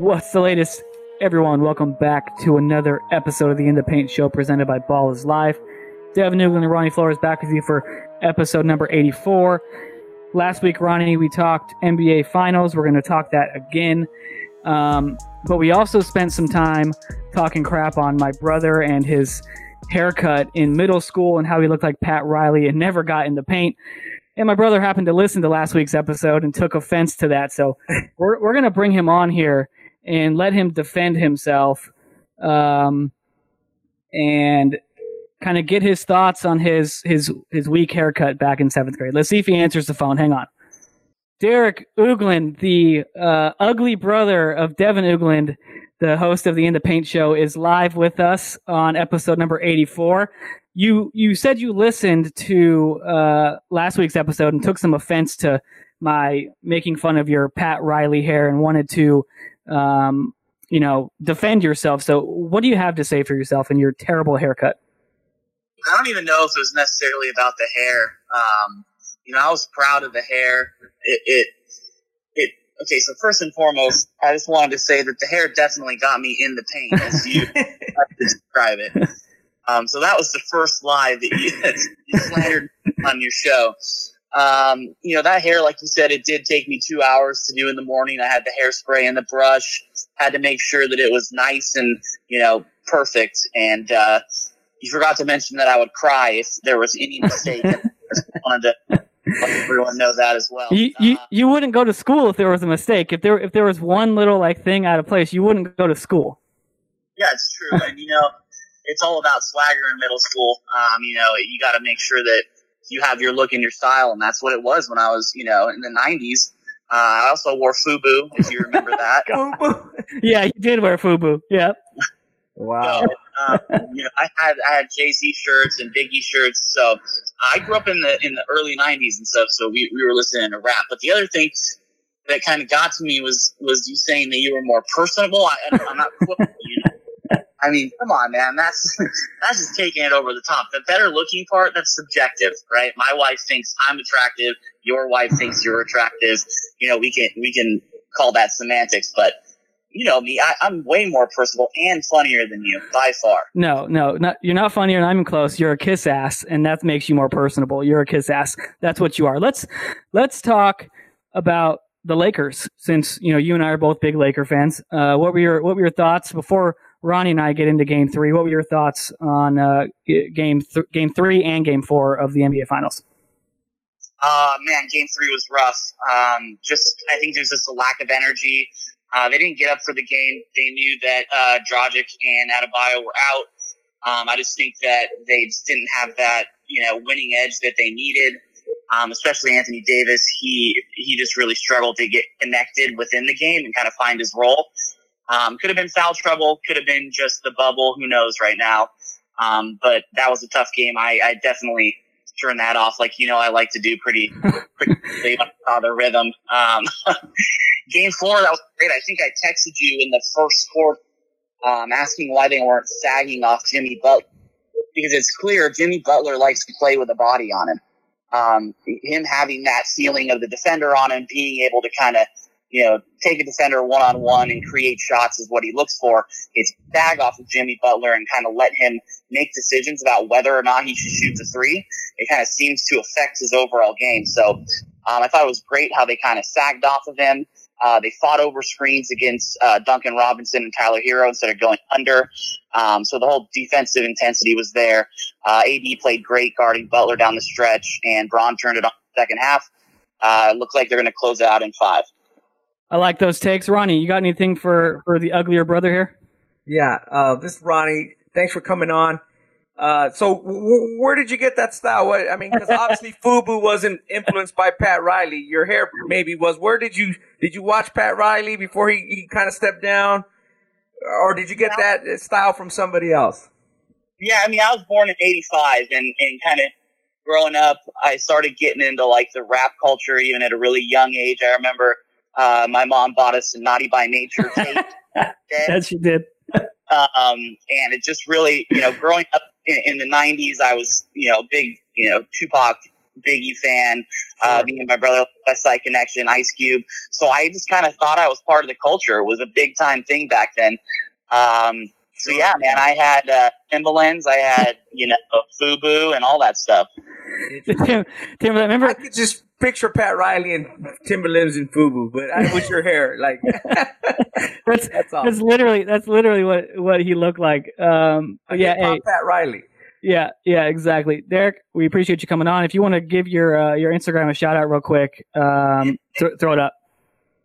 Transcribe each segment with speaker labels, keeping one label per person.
Speaker 1: What's the latest, everyone? Welcome back to another episode of the In the Paint Show presented by Ball is Live. Devin Ugland and Ronnie Flores back with you for episode number 84. Last week, Ronnie, we talked NBA Finals. We're going to talk that again. Um, but we also spent some time talking crap on my brother and his haircut in middle school and how he looked like Pat Riley and never got in the paint. And my brother happened to listen to last week's episode and took offense to that. So we're, we're going to bring him on here and let him defend himself um, and kind of get his thoughts on his, his, his weak haircut back in seventh grade. Let's see if he answers the phone. Hang on. Derek Ugland, the uh, ugly brother of Devin Ugland, the host of the In the Paint Show, is live with us on episode number 84. You you said you listened to uh, last week's episode and took some offense to my making fun of your Pat Riley hair and wanted to, um, you know, defend yourself. So, what do you have to say for yourself and your terrible haircut?
Speaker 2: I don't even know if it was necessarily about the hair. Um, you know, I was proud of the hair. It, it, it, okay. So first and foremost, I just wanted to say that the hair definitely got me in the paint, as you describe it. Um, so that was the first lie that you, you slandered on your show. Um, you know, that hair, like you said, it did take me two hours to do in the morning. I had the hairspray and the brush, had to make sure that it was nice and, you know, perfect. And, uh, you forgot to mention that I would cry if there was any mistake. I wanted to let everyone know that as well.
Speaker 1: You, you
Speaker 2: Uh,
Speaker 1: you wouldn't go to school if there was a mistake. If there if there was one little like thing out of place, you wouldn't go to school.
Speaker 2: yeah, it's true. And, you know, it's all about swagger in middle school. Um, you know, you got to make sure that you have your look and your style. And that's what it was when I was, you know, in the 90s. Uh, I also wore FUBU, if you remember that.
Speaker 1: Yeah, you did wear FUBU. Yeah.
Speaker 3: Wow.
Speaker 2: um, you know, I had I had Jay Z shirts and Biggie shirts. So I grew up in the in the early '90s and stuff. So we, we were listening to rap. But the other thing that kind of got to me was was you saying that you were more personable. I, I'm not quoting you. I mean, come on, man. That's that's just taking it over the top. The better looking part, that's subjective, right? My wife thinks I'm attractive. Your wife thinks you're attractive. You know, we can we can call that semantics, but you know me, I, I'm way more personable and funnier than you by far.
Speaker 1: No, no, not, you're not funnier and I'm close. You're a kiss ass, and that makes you more personable. You're a kiss ass. That's what you are. Let's let's talk about the Lakers, since you know you and I are both big Laker fans. Uh, what were your what were your thoughts before Ronnie and I get into Game Three? What were your thoughts on uh, Game th- Game Three and Game Four of the NBA Finals?
Speaker 2: Uh, man, game three was rough. Um, just, I think there's just a lack of energy. Uh, they didn't get up for the game. They knew that, uh, Dragic and Adebayo were out. Um, I just think that they just didn't have that, you know, winning edge that they needed. Um, especially Anthony Davis. He, he just really struggled to get connected within the game and kind of find his role. Um, could have been foul trouble. Could have been just the bubble. Who knows right now? Um, but that was a tough game. I, I definitely turn that off like you know I like to do pretty pretty quickly I saw the rhythm. Um, game four, that was great. I think I texted you in the first quarter um, asking why they weren't sagging off Jimmy Butler because it's clear Jimmy Butler likes to play with a body on him. Um, him having that feeling of the defender on him, being able to kind of you know take a defender one on one and create shots is what he looks for. It's bag off of Jimmy Butler and kind of let him make decisions about whether or not he should shoot the three. It kind of seems to affect his overall game. So um, I thought it was great how they kind of sagged off of him. Uh, they fought over screens against uh, Duncan Robinson and Tyler Herro instead of going under. Um, so the whole defensive intensity was there. Uh, AD played great guarding Butler down the stretch, and Bron turned it on second half. Uh, it looked like they're going to close it out in five.
Speaker 1: I like those takes, Ronnie. You got anything for for the uglier brother here?
Speaker 3: Yeah, uh, this is Ronnie. Thanks for coming on. Uh, so, w- w- where did you get that style? What, I mean, because obviously Fubu wasn't influenced by Pat Riley. Your hair maybe was. Where did you did you watch Pat Riley before he, he kind of stepped down, or did you get that style from somebody else?
Speaker 2: Yeah, I mean, I was born in '85, and and kind of growing up, I started getting into like the rap culture even at a really young age. I remember uh, my mom bought us a Naughty by Nature tape,
Speaker 1: That she did.
Speaker 2: um, and it just really, you know, growing up in, in the '90s, I was, you know, big, you know, Tupac Biggie fan. Uh, me and my brother, West Side Connection, Ice Cube. So I just kind of thought I was part of the culture. It was a big time thing back then. Um, so yeah, man, I had uh, Timbalands, I had you know FUBU and all that stuff.
Speaker 1: Tim, Tim, remember?
Speaker 3: I could just picture Pat Riley and Timberlands and FUBU, but I, with your hair, like
Speaker 1: that's that's, that's literally that's literally what what he looked like. Um, yeah, hey,
Speaker 3: Pat Riley.
Speaker 1: Yeah, yeah, exactly. Derek, we appreciate you coming on. If you want to give your uh, your Instagram a shout out real quick, um, th- throw it up.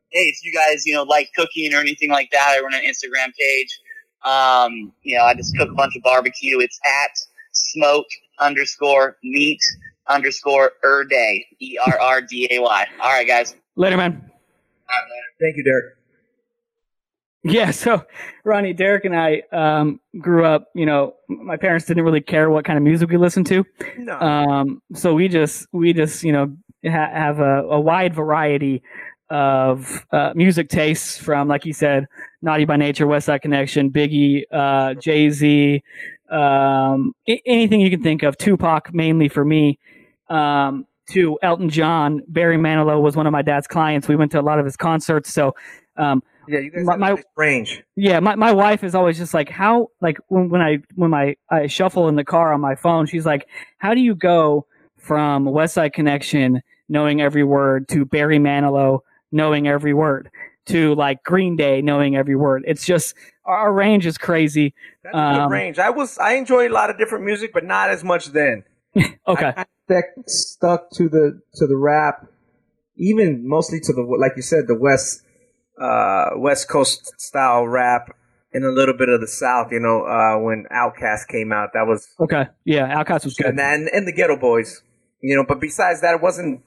Speaker 2: Hey, if you guys you know like cooking or anything like that, I run an Instagram page. Um, you know, I just cook a bunch of barbecue. It's at smoke underscore meat underscore er day e r r d a y. All right, guys.
Speaker 1: Later, man.
Speaker 3: later Thank you, Derek.
Speaker 1: Yeah, so Ronnie, Derek, and I um, grew up. You know, my parents didn't really care what kind of music we listened to.
Speaker 3: No.
Speaker 1: Um, so we just we just you know ha- have a, a, wide variety of uh, music tastes from, like you said, Naughty by Nature, West Side Connection, Biggie, uh, Jay Z, um, I- anything you can think of. Tupac mainly for me. Um, to Elton John, Barry Manilow was one of my dad's clients. We went to a lot of his concerts. So, um,
Speaker 3: yeah, you guys my, my range.
Speaker 1: Yeah, my, my wife is always just like, how like when, when I when my I shuffle in the car on my phone, she's like, how do you go from West Side Connection knowing every word to Barry Manilow knowing every word to like Green Day knowing every word? It's just our range is crazy.
Speaker 3: That's um, good range. I was I enjoy a lot of different music, but not as much then.
Speaker 1: okay.
Speaker 3: I, I stuck to the to the rap, even mostly to the like you said the west uh, West Coast style rap and a little bit of the South. You know, uh, when Outkast came out, that was
Speaker 1: okay. Yeah, Outkast was good,
Speaker 3: and, and and the Geto Boys. You know, but besides that, it wasn't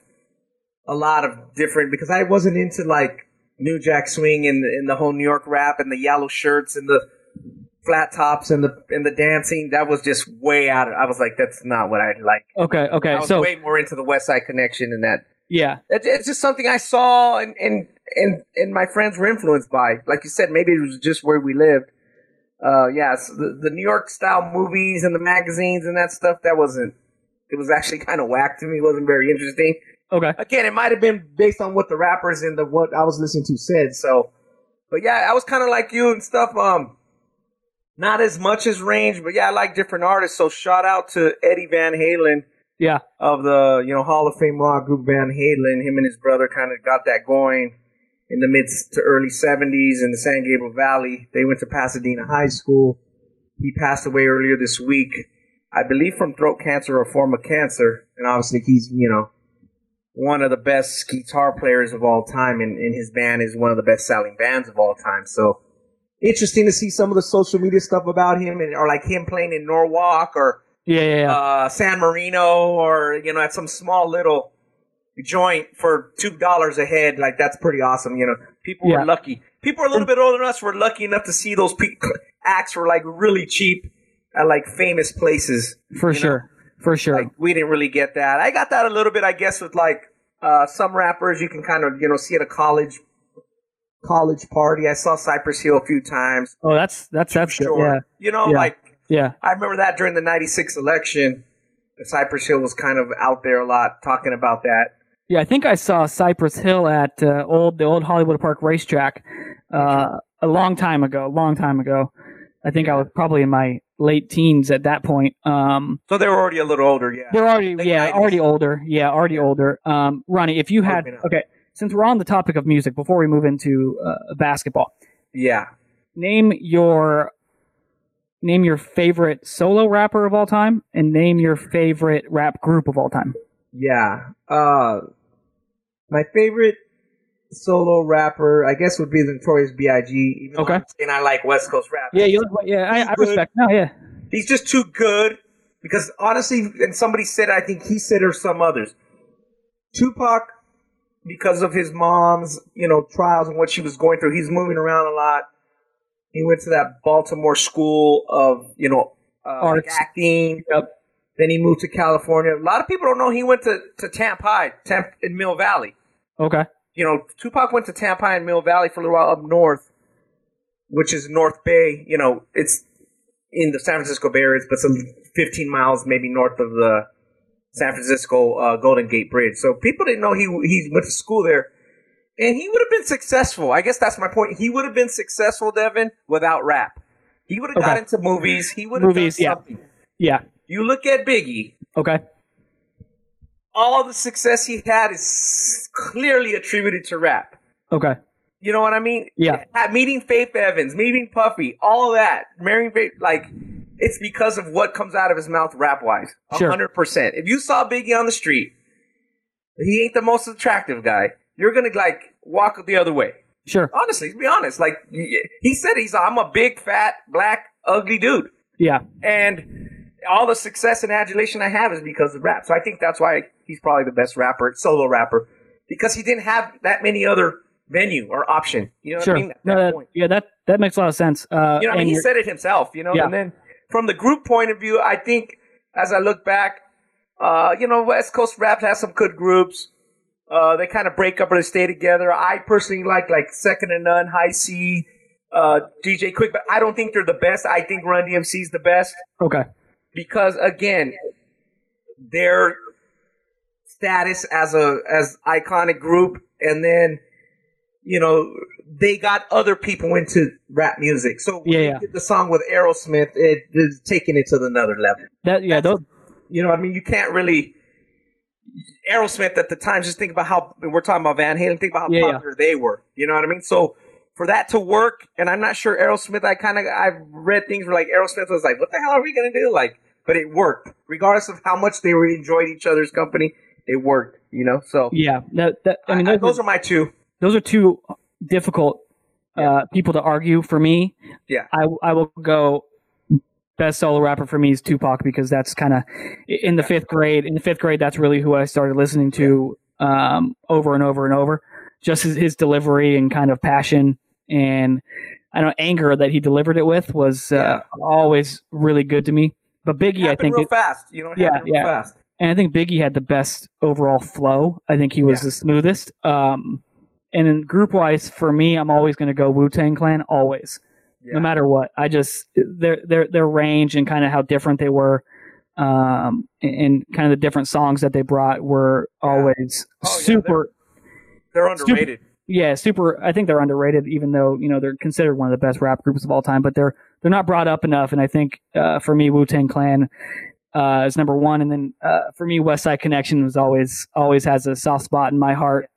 Speaker 3: a lot of different because I wasn't into like New Jack Swing and and the whole New York rap and the yellow shirts and the flat tops and the and the dancing. That was just way out. Of, I was like, that's not what I like.
Speaker 1: Okay, okay.
Speaker 3: I was
Speaker 1: so
Speaker 3: way more into the West Side Connection and that.
Speaker 1: Yeah,
Speaker 3: it's just something I saw and and and and my friends were influenced by. Like you said, maybe it was just where we lived. Uh, yes, the, the New York style movies and the magazines and that stuff. That wasn't. It was actually kind of whack to me. It wasn't very interesting.
Speaker 1: Okay.
Speaker 3: Again, it might have been based on what the rappers and the what I was listening to said. So, but yeah, I was kind of like you and stuff. Um, not as much as Range, but yeah, I like different artists. So shout out to Eddie Van Halen.
Speaker 1: Yeah.
Speaker 3: Of the you know Hall of Fame rock group Van Halen, him and his brother kind of got that going in the mid to early 70s in the San Gabriel Valley. They went to Pasadena High School. He passed away earlier this week, I believe from throat cancer or a form of cancer. And obviously, he's, you know, one of the best guitar players of all time, and, and his band is one of the best selling bands of all time. So, interesting to see some of the social media stuff about him, and or like him playing in Norwalk or
Speaker 1: yeah, yeah, yeah.
Speaker 3: Uh, San Marino, or you know, at some small little joint for two dollars a head, like that's pretty awesome. You know, people were lucky. People are a little bit older than us were lucky enough to see those pe- acts were like really cheap at like famous places.
Speaker 1: For sure, know? for sure.
Speaker 3: Like, we didn't really get that. I got that a little bit, I guess, with like uh, some rappers you can kind of you know see at a college college party. I saw Cypress Hill a few times.
Speaker 1: Oh, that's that's that's sure. Yeah,
Speaker 3: you know,
Speaker 1: yeah.
Speaker 3: like
Speaker 1: yeah,
Speaker 3: I remember that during the '96 election. Cypress Hill was kind of out there a lot talking about that.
Speaker 1: Yeah, I think I saw Cypress Hill at uh, old the old Hollywood Park racetrack uh, a long time ago. A long time ago. I think I was probably in my late teens at that point. Um,
Speaker 3: so they were already a little older, yeah.
Speaker 1: They're already, late yeah, 90s. already older. Yeah, already yeah. older. Um, Ronnie, if you had, okay, since we're on the topic of music, before we move into uh, basketball,
Speaker 3: yeah,
Speaker 1: name your name your favorite solo rapper of all time, and name your favorite rap group of all time.
Speaker 3: Yeah. Uh, my favorite solo rapper, I guess, would be the Notorious B.I.G.
Speaker 1: okay.
Speaker 3: And I like West Coast rap.
Speaker 1: Yeah, you look, yeah, I, I respect. No, yeah.
Speaker 3: He's just too good because honestly, and somebody said, I think he said or some others, Tupac, because of his mom's, you know, trials and what she was going through, he's moving around a lot. He went to that Baltimore school of, you know, uh, like acting.
Speaker 1: Yep.
Speaker 3: Then he moved to California. A lot of people don't know he went to, to Tampa High, Tam in Mill Valley.
Speaker 1: Okay.
Speaker 3: You know, Tupac went to Tampa in Mill Valley for a little while up north, which is North Bay. You know, it's in the San Francisco Bay Area, but some 15 miles maybe north of the San Francisco uh, Golden Gate Bridge. So people didn't know he he went to school there, and he would have been successful. I guess that's my point. He would have been successful, Devin, without rap. He would have got into movies. He would have done
Speaker 1: Movies, yeah. Yeah.
Speaker 3: You look at Biggie.
Speaker 1: Okay.
Speaker 3: All the success he had is clearly attributed to rap.
Speaker 1: Okay.
Speaker 3: You know what I mean?
Speaker 1: Yeah.
Speaker 3: Meeting Faith Evans, meeting Puffy, all that, marrying Faith, like it's because of what comes out of his mouth rap wise.
Speaker 1: Sure.
Speaker 3: hundred percent. If you saw Biggie on the street, he ain't the most attractive guy. You're gonna like walk the other way.
Speaker 1: Sure.
Speaker 3: Honestly, to be honest, like he said, he's I'm a big, fat, black, ugly dude,
Speaker 1: Yeah.
Speaker 3: and all the success and adulation I have is because of rap. So I think that's why he's probably the best rapper, solo rapper, because he didn't have that many other venue or option. You know
Speaker 1: Sure.
Speaker 3: what I mean? At
Speaker 1: no,
Speaker 3: that
Speaker 1: that,
Speaker 3: point.
Speaker 1: yeah, that that makes a lot of sense. Uh,
Speaker 3: You know, I mean, he said it himself, you know.
Speaker 1: Yeah.
Speaker 3: And then from the group point of view, I think as I look back, uh, you know, West Coast rap has some good groups. Uh, they kind of break up or they stay together. I personally like like Second and None, Hi-C, uh, DJ Quik, but I don't think they're the best. I think Run DMC is the best
Speaker 1: okay.
Speaker 3: because again, their status as a as iconic group, and then you know they got other people into rap music. So when
Speaker 1: Yeah, yeah.
Speaker 3: did the song with Aerosmith, it is taking it to another level.
Speaker 1: That yeah, those,
Speaker 3: You know, I mean, you can't really. Aerosmith at the time, just think about how we're talking about Van Halen. Think about how
Speaker 1: Yeah, yeah.
Speaker 3: popular they were. You know what I mean? So for that to work, and I'm not sure Aerosmith. I kind of I've read things where like Aerosmith was like, "What the hell are we gonna do?" Like, but it worked, regardless of how much they were enjoyed each other's company. It worked, you know. So
Speaker 1: yeah. That, that I mean,
Speaker 3: I- I-
Speaker 1: those,
Speaker 3: those are my two.
Speaker 1: those are two difficult uh, people to argue for me.
Speaker 3: Yeah.
Speaker 1: I I will go. Best solo rapper for me is Tupac because that's kind of in the fifth grade. In the fifth grade, that's really who I started listening to um, over and over and over. Just his, his delivery and kind of passion and I know anger that he delivered it with was uh,
Speaker 3: Yeah.
Speaker 1: always really good to me. But Biggie, I think,
Speaker 3: real
Speaker 1: it,
Speaker 3: fast. You know,
Speaker 1: Yeah, yeah.
Speaker 3: fast.
Speaker 1: And I think Biggie had the best overall flow. I think he was
Speaker 3: Yeah.
Speaker 1: the smoothest. Um, and in group wise, for me, I'm always going to go Wu Tang Clan, always,
Speaker 3: Yeah.
Speaker 1: no matter what. I just their their their range and kind of how different they were, um, and, and kind of the different songs that they brought were always
Speaker 3: Oh, yeah,
Speaker 1: super.
Speaker 3: They're underrated.
Speaker 1: Yeah, super. I think they're underrated, even though you know they're considered one of the best rap groups of all time. But they're they're not brought up enough, and I think uh, for me, Wu Tang Clan uh, is number one, and then uh, for me, West Side Connection was always always has a soft spot in my heart.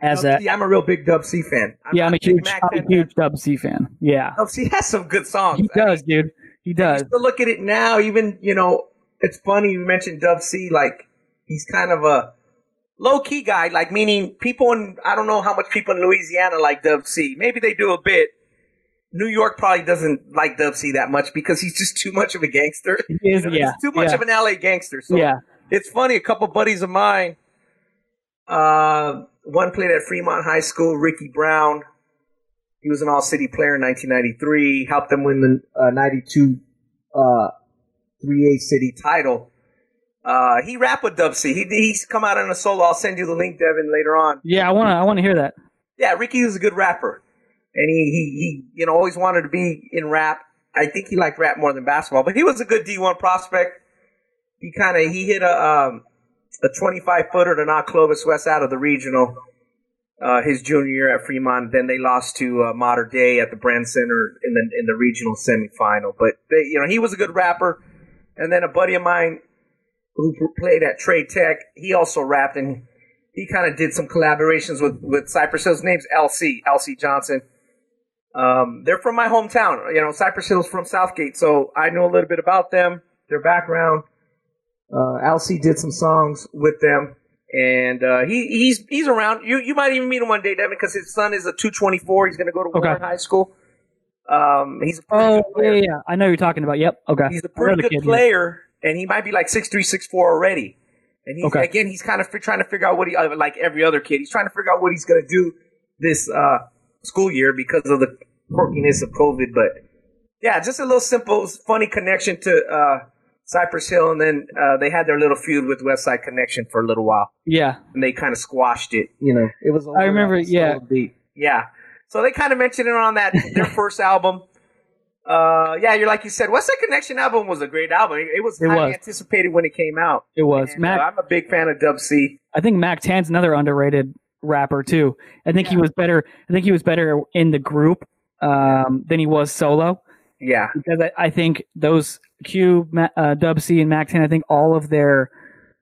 Speaker 1: As
Speaker 3: Dub
Speaker 1: a
Speaker 3: C, I'm a real big Dub C fan.
Speaker 1: yeah, I'm a huge
Speaker 3: Mac
Speaker 1: I'm a huge Dub C fan. Yeah,
Speaker 3: Dub C has some good songs.
Speaker 1: he does, dude. He does.
Speaker 3: Still look at it now, even you know, it's funny you mentioned Dub C. Like he's kind of a low key guy. Like meaning people in I don't know how much people in Louisiana like Dub C. Maybe they do a bit. New York probably doesn't like Dub C that much because he's just too much of a gangster.
Speaker 1: He is, yeah,
Speaker 3: he's too much
Speaker 1: yeah.
Speaker 3: of an LA gangster. So
Speaker 1: yeah,
Speaker 3: it's funny. A couple buddies of mine, uh, one played at Fremont High School. Ricky Brown, he was an All City player in 1993. Helped them win the uh, 92 uh, 3A city title. Uh, he rapped with Dub C. He, he's come out on a solo. I'll send you the link, Devin, later on.
Speaker 1: yeah. I want to I want to hear that.
Speaker 3: Yeah, Ricky was a good rapper, and he, he he you know always wanted to be in rap. I think he liked rap more than basketball, but he was a good D1 prospect. He kind of he hit a um, a 25 footer to knock Clovis West out of the regional uh, his junior year at Fremont. Then they lost to uh, Mater Dei at the Bren Center in the in the regional semifinal. But they, you know he was a good rapper. And then a buddy of mine who played at Trade Tech, he also rapped and he kind of did some collaborations with with Cypress Hill. His name's LC LC Johnson. Um, they're from my hometown. You know, Cypress Hill's from Southgate, so I know a little bit about them, their background. Uh, LC did some songs with them, and uh, he he's he's around. You you might even meet him one day, Devin, because his son is a two twenty four. He's going to go to
Speaker 1: Okay.
Speaker 3: Warren High School. Um, he's a
Speaker 1: Oh
Speaker 3: good
Speaker 1: yeah,
Speaker 3: player.
Speaker 1: yeah, yeah. I know you're talking about. Yep. Okay.
Speaker 3: He's a pretty good
Speaker 1: kid, yeah.
Speaker 3: player, and he might be like six three, six four already. And he's
Speaker 1: Okay.
Speaker 3: again, he's kind of trying to figure out what he uh, like every other kid. He's trying to figure out what he's going to do this uh, school year because of the quirkiness of COVID. But yeah, just a little simple, funny connection to uh, Cypress Hill, and then uh, they had their little feud with West Side Connection for a little while,
Speaker 1: Yeah.
Speaker 3: and they kind of squashed it. You know, it was.
Speaker 1: I remember,
Speaker 3: over
Speaker 1: yeah.
Speaker 3: beat. yeah. So they kind of mentioned it on that their first album. uh, yeah, you're like you said, West Side Connection album was a great album. It, it was
Speaker 1: It was.
Speaker 3: anticipated when it came out.
Speaker 1: It was
Speaker 3: And,
Speaker 1: Mac.
Speaker 3: uh, I'm a big fan of Dub C.
Speaker 1: I think Mack 10's another underrated rapper too. I think he was better. I think he was better in the group um, than he was solo
Speaker 3: Yeah,
Speaker 1: because I, I think those Q, uh, Dub C, and 10. I think all of their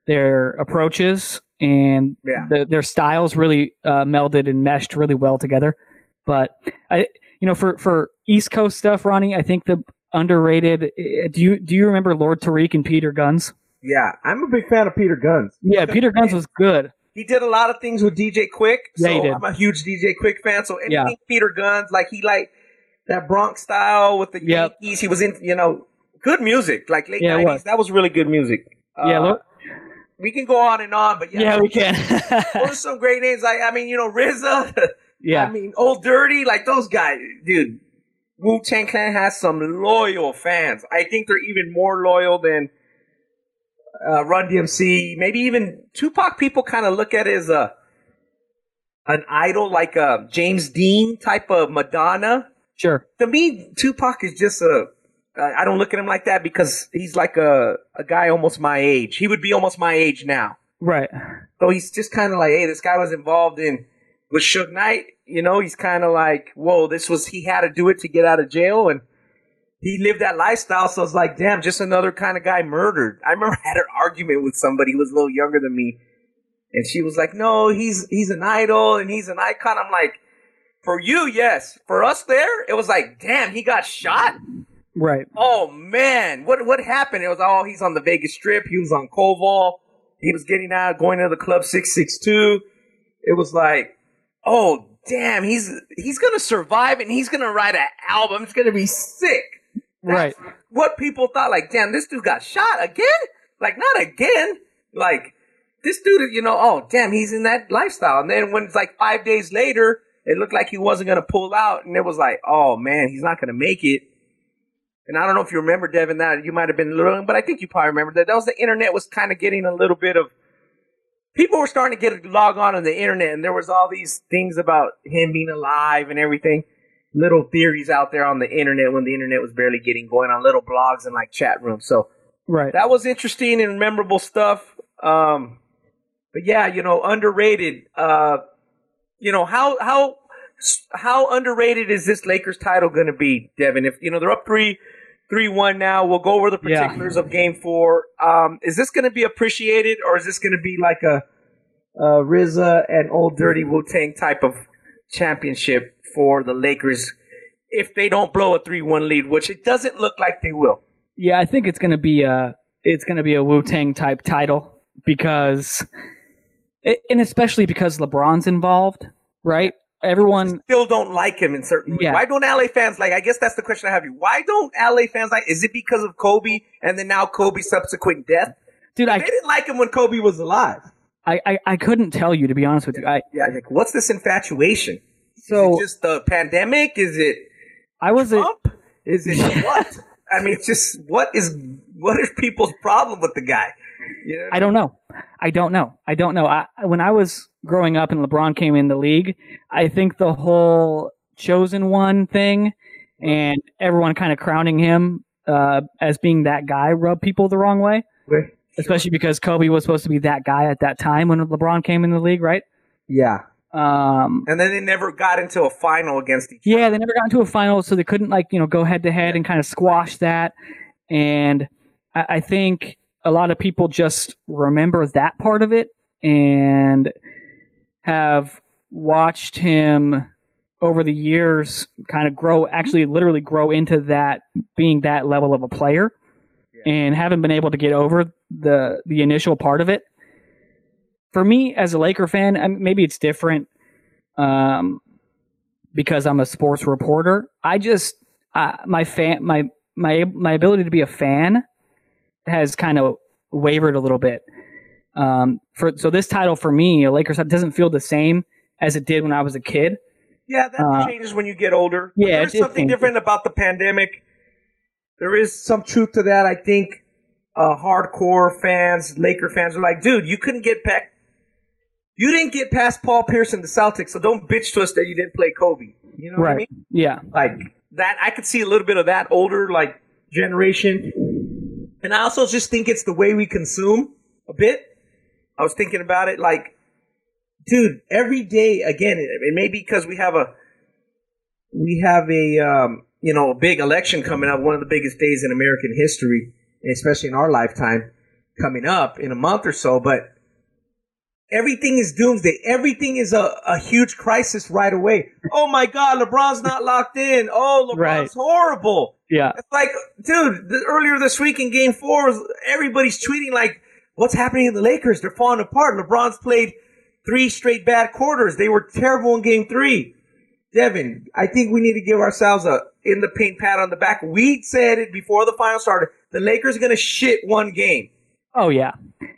Speaker 1: their approaches and
Speaker 3: Yeah.
Speaker 1: the, their styles really uh, melded and meshed really well together. But I, you know, for for East Coast stuff, Ronnie, I think the underrated. uh, Do you do you remember Lord Tariq and Peter Gunz?
Speaker 3: yeah.
Speaker 4: I'm a big fan of Peter Gunz.
Speaker 1: Yeah, Peter Gunz was good.
Speaker 3: He did a lot of things with DJ Quik. So
Speaker 1: Yeah.
Speaker 3: I'm a huge DJ Quik fan. So anything
Speaker 1: Yeah.
Speaker 3: Peter Gunz, like he like that Bronx style with the
Speaker 1: Yep.
Speaker 3: Yankees. He was in, you know, good music. Like late
Speaker 1: Yeah,
Speaker 3: 90s.
Speaker 1: was.
Speaker 3: That was really good music.
Speaker 1: yeah,
Speaker 3: Uh,
Speaker 1: Lord,
Speaker 3: we can go on and on, but yeah,
Speaker 1: yeah, we can.
Speaker 3: Those are some great names. Like I mean, you know, RZA.
Speaker 1: yeah,
Speaker 3: I mean, Old Dirty, like those guys, dude. Wu Tang Clan has some loyal fans. I think they're even more loyal than uh, Run DMC. Maybe even Tupac. People kind of look at it as a an idol, like a James Dean type of Madonna.
Speaker 1: sure.
Speaker 3: To me, Tupac is just a. I don't look at him like that because he's like a a guy almost my age. He would be almost my age now.
Speaker 1: Right.
Speaker 3: So he's just kind of like, hey, this guy was involved in with Suge Knight. You know, he's kind of like, whoa, this was he had to do it to get out of jail, and he lived that lifestyle. So it's like, damn, just another kind of guy murdered. I remember I had an argument with somebody who was a little younger than me, and she was like, no, he's he's an idol and he's an icon. I'm like, for you, yes. For us, there, it was like, damn, he got shot.
Speaker 1: Right.
Speaker 3: Oh man, what what happened? It was oh he's on the Vegas Strip. He was on Koval. He was getting out, going to the club six six two. It was like, oh damn, he's he's gonna survive and he's gonna write an album. It's gonna be sick.
Speaker 1: Right.
Speaker 3: What people thought, like, damn, this dude got shot again. Like, not again. Like, this dude, you know, oh damn, he's in that lifestyle. And then when it's like five days later, it looked like he wasn't gonna pull out, and it was like, oh man, he's not gonna make it. And I don't know if you remember, Devin, that you might have been a little, but I think you probably remember that. That was the internet was kind of getting a little bit of. People were starting to get a log on on the internet, and there was all these things about him being alive and everything. Little theories out there on the internet when the internet was barely getting going on little blogs and like chat rooms. So
Speaker 1: Right.
Speaker 3: that was interesting and memorable stuff. Um, but yeah, you know, underrated. Uh, you know how how how underrated is this Lakers title going to be, Devin? If you know they're up three three one now, we'll go over the
Speaker 1: Yeah.
Speaker 3: particulars of Game Four. Um, is this going to be appreciated, or is this going to be like a, a RZA and Old Dirty Wu Tang type of championship for the Lakers? If they don't blow a three one lead, which it doesn't look like they will.
Speaker 1: Yeah, I think it's gonna be a it's gonna be a Wu Tang type title because, and especially because LeBron's involved, right? Everyone,
Speaker 3: still don't like him in certain ways.
Speaker 1: Yeah.
Speaker 3: Why don't LA fans like? I guess that's the question I have you. Why don't LA fans like? Is it because of Kobe and then now Kobe's subsequent death?
Speaker 1: dude,
Speaker 3: They
Speaker 1: I,
Speaker 3: didn't like him when Kobe was alive.
Speaker 1: I, I, I couldn't tell you to be honest with you. I
Speaker 3: Yeah, like what's this infatuation?
Speaker 1: So
Speaker 3: just the pandemic? Is it
Speaker 1: I was a,
Speaker 3: Is it what? I mean, just what is what is people's problem with the guy? You know?
Speaker 1: I don't know. I don't know. I don't know. I, when I was growing up and LeBron came in the league, I think the whole chosen one thing and everyone kind of crowning him uh, as being that guy rubbed people the wrong way,
Speaker 4: Wait.
Speaker 1: especially because Kobe was supposed to be that guy at that time when LeBron came in the league, right?
Speaker 4: Yeah.
Speaker 1: Um,
Speaker 3: And then they never got into a final against each
Speaker 1: yeah, they never got into a final, so they couldn't like you know go head to head and kind of squash that. And I, I think a lot of people just remember that part of it and have watched him over the years kind of grow, actually, literally grow into that being that level of a player, and haven't been able to get over the the initial part of it. For me, as a Laker fan, I mean, maybe it's different. Um, because I'm a sports reporter. I just uh, my fan my my my ability to be a fan has kind of wavered a little bit. Um, for so this title for me, a Lakers doesn't feel the same as it did when I was a kid.
Speaker 3: Yeah, that
Speaker 1: Uh,
Speaker 3: changes when you get older.
Speaker 1: yeah,
Speaker 3: there's something different about the pandemic. There is some truth to that. I think uh, hardcore fans, Laker fans, are like, dude, you couldn't get back. You didn't get past Paul Pierce and the Celtics, so don't bitch to us that you didn't play Kobe. You know what I
Speaker 1: right?
Speaker 3: mean?
Speaker 1: Yeah.
Speaker 3: Like, that I could see a little bit of that older like generation, and I also just think it's the way we consume a bit. I was thinking about it, like, dude, every day again. It, it may be because we have a we have a um, you know a big election coming up, one of the biggest days in American history, especially in our lifetime, coming up in a month or so. But everything is doomsday. Everything is a, a huge crisis right away. Oh my God, LeBron's not locked in. Oh, LeBron's
Speaker 1: Right.
Speaker 3: horrible.
Speaker 1: Yeah.
Speaker 3: It's like, dude, the, earlier this week in Game Four, everybody's tweeting like, "What's happening in the Lakers? They're falling apart." LeBron's played three straight bad quarters. They were terrible in Game Three. Devin, I think we need to give ourselves a in the paint pat on the back. We said it before the final started. The Lakers are going to shit one game.
Speaker 1: Oh yeah.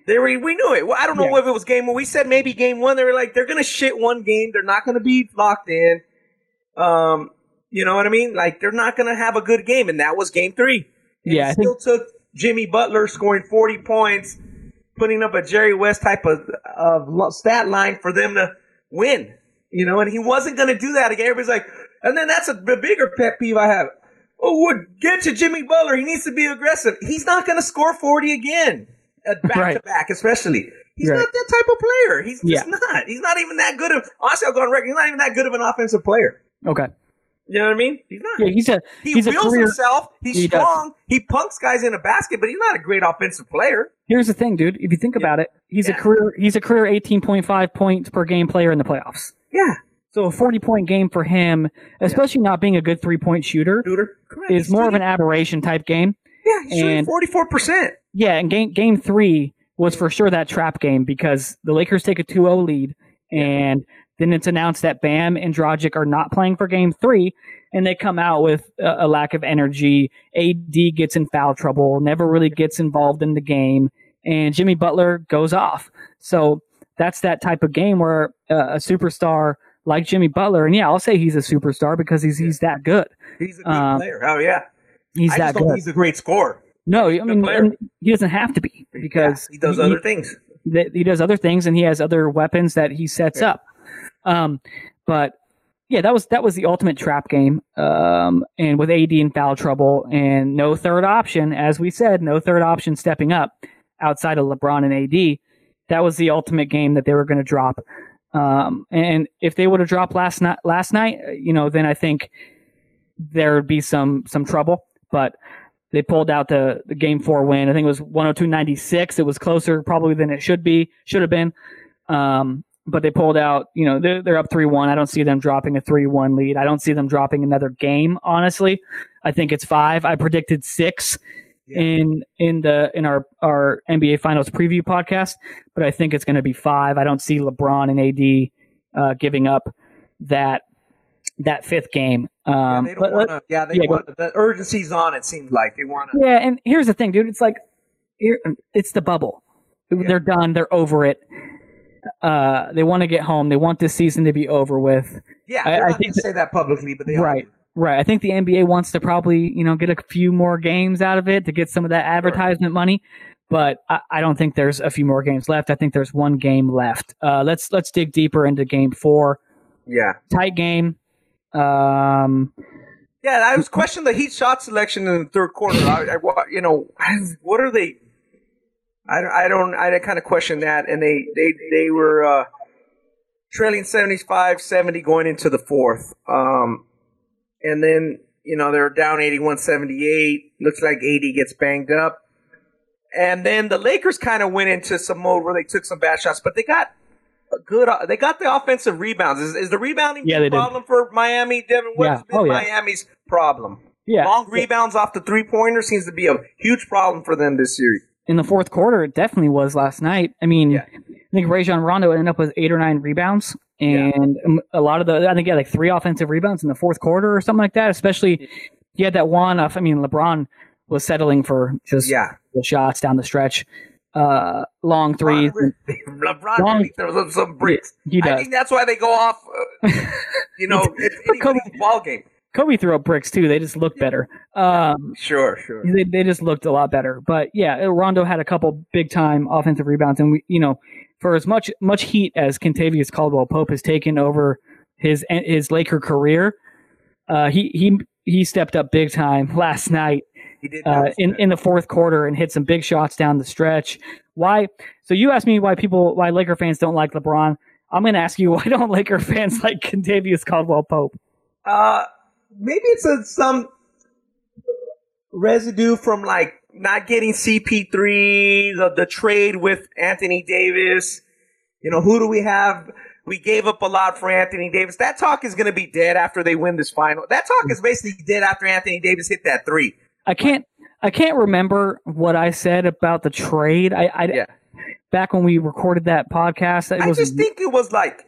Speaker 3: They were, we knew it. Well, I don't know
Speaker 1: Yeah.
Speaker 3: if it was game one. We said maybe game one. They were like, they're gonna shit one game. They're not gonna be locked in. Um, you know what I mean? Like they're not gonna have a good game, and that was game three. And
Speaker 1: Yeah,
Speaker 3: it still took Jimmy Butler scoring forty points, putting up a Jerry West type of of stat line for them to win. You know, and he wasn't gonna do that again. Everybody's like, and then that's a b- bigger pet peeve I have. Oh, would get to Jimmy Butler. He needs to be aggressive. He's not going to score 40 again. Back to
Speaker 1: Right.
Speaker 3: back, especially. He's
Speaker 1: Right.
Speaker 3: not that type of player. He's just
Speaker 1: Yeah.
Speaker 3: not. He's not even that good of. Honestly, I'll go on record. He's not even that good of an offensive player.
Speaker 1: Okay.
Speaker 3: You know what I mean? He's not.
Speaker 1: Yeah, he's a
Speaker 3: he
Speaker 1: he's a career.
Speaker 3: himself. He's
Speaker 1: He does.
Speaker 3: strong. He punks guys in a basket, but he's not a great offensive player.
Speaker 1: Here's the thing, dude. If you think about it, he's a career he's a career 18.5 points per game player in the playoffs.
Speaker 3: Yeah,
Speaker 1: So a 40 point game for him, especially not being a good three point shooter,
Speaker 3: shooter. Correct.
Speaker 1: is
Speaker 3: He's
Speaker 1: more of an aberration type game.
Speaker 3: Yeah, he's shooting
Speaker 1: and-
Speaker 3: forty-four percent.
Speaker 1: Yeah, and game game three was for sure that trap game because the Lakers take a 2-0 lead, and then it's announced that Bam and Dragic are not playing for game three, and they come out with a, a lack of energy. AD gets in foul trouble, never really gets involved in the game, and Jimmy Butler goes off. So that's that type of game where uh, a superstar like Jimmy Butler, and yeah, I'll say he's a superstar because he's he's that good.
Speaker 3: He's a good
Speaker 1: Um,
Speaker 3: player. Oh yeah,
Speaker 1: He's that good.
Speaker 3: he's a great scorer.
Speaker 1: No, I mean he doesn't have to be because
Speaker 3: Yeah, he does other things.
Speaker 1: that he does other things and he has other weapons that he sets
Speaker 3: Yeah.
Speaker 1: up. Um, but yeah, that was that was the ultimate trap game. Um, and with AD in foul trouble and no third option, as we said, no third option stepping up outside of LeBron and AD. That was the ultimate game that they were going to drop. Um, and if they would have dropped last night, last night, you know, then I think there would be some some trouble. But they pulled out the, the game four win. I think it was 102.96. It was closer probably than it should be, should have been. Um, but they pulled out, you know, they're, they're up 3 1. I don't see them dropping a 3 1 lead. I don't see them dropping another game, honestly. I think it's five. I predicted six
Speaker 3: Yeah.
Speaker 1: in in the in our our NBA Finals preview podcast, but I think it's going to be five. I don't see LeBron and AD uh, giving up that that fifth game.
Speaker 3: Yeah,
Speaker 1: Um,
Speaker 3: they don't
Speaker 1: but-
Speaker 3: want to. Yeah, they
Speaker 1: yeah,
Speaker 3: want the urgency's on. It seems like they want to.
Speaker 1: Yeah, and here's the thing, dude. It's like it's the bubble. They're done. They're over it. Uh, they want to get home. They want this season to be over with.
Speaker 3: Yeah,
Speaker 1: I- I think
Speaker 3: say that publicly, but they are.
Speaker 1: Right. Right. I think the NBA wants to probably, you know, get a few more games out of it to get some of that advertisement money. But I, I don't think there's a few more games left. I think there's one game left. Uh, let's let's dig deeper into game four.
Speaker 3: Yeah.
Speaker 1: Tight game. Um,
Speaker 3: Yeah, I was questioning the Heat shot selection in the third quarter. I, I you know, what are they? I, don't- I don't. I kind of question that, and they they they were uh, trailing 75-70 going into the fourth, um, and then you know they're down 81-78. Looks like AD gets banged up, and then the Lakers kind of went into some mode where they took some bad shots, but they got. Good, uh, they got the offensive rebounds. Is, is the rebounding
Speaker 1: Yeah, they did.
Speaker 3: problem for Miami? Devin, what's
Speaker 1: Yeah.
Speaker 3: been
Speaker 1: Oh, yeah.
Speaker 3: Miami's problem?
Speaker 1: yeah.
Speaker 3: Long rebounds off the three pointer seems to be a huge problem for them this series.
Speaker 1: in the fourth quarter, it definitely was last night. I mean,
Speaker 3: Yeah.
Speaker 1: I think Rajon Rondo ended up with eight or nine rebounds, and a lot of the I think he had like three offensive rebounds in the fourth quarter or something like that. Especially he had that one off. I mean, LeBron was settling for just
Speaker 3: Yeah.
Speaker 1: the shots down the stretch, uh, long threes.
Speaker 3: LeBron
Speaker 1: Long-
Speaker 3: really throws up some bricks.
Speaker 1: He
Speaker 3: I
Speaker 1: does.
Speaker 3: think that's why they go off. Uh, you know, it's
Speaker 1: Kobe-
Speaker 3: ball game.
Speaker 1: Kobe threw up bricks too. They just looked better. Um,
Speaker 3: Sure, sure.
Speaker 1: they, they just looked a lot better. But yeah, Rondo had a couple big time offensive rebounds, and we, you know, for as much much heat as Kentavious Caldwell Pope has taken over his his Laker career, uh, he he he stepped up big time last night
Speaker 3: He
Speaker 1: uh, in in the fourth quarter and hit some big shots down the stretch. Why? So you asked me why people why Laker fans don't like LeBron. I'm going to ask you why don't Laker fans like Kentavious Caldwell Pope?
Speaker 3: Uh, maybe it's a, some residue from like not getting CP3, the, the trade with Anthony Davis. You know, who do we have? We gave up a lot for Anthony Davis. That talk is going to be dead after they win this final. That talk is basically dead after Anthony Davis hit that three.
Speaker 1: I can't I can't remember what I said about the trade. I, I
Speaker 3: Yeah.
Speaker 1: back when we recorded that podcast. It
Speaker 3: I
Speaker 1: was
Speaker 3: just think it was like,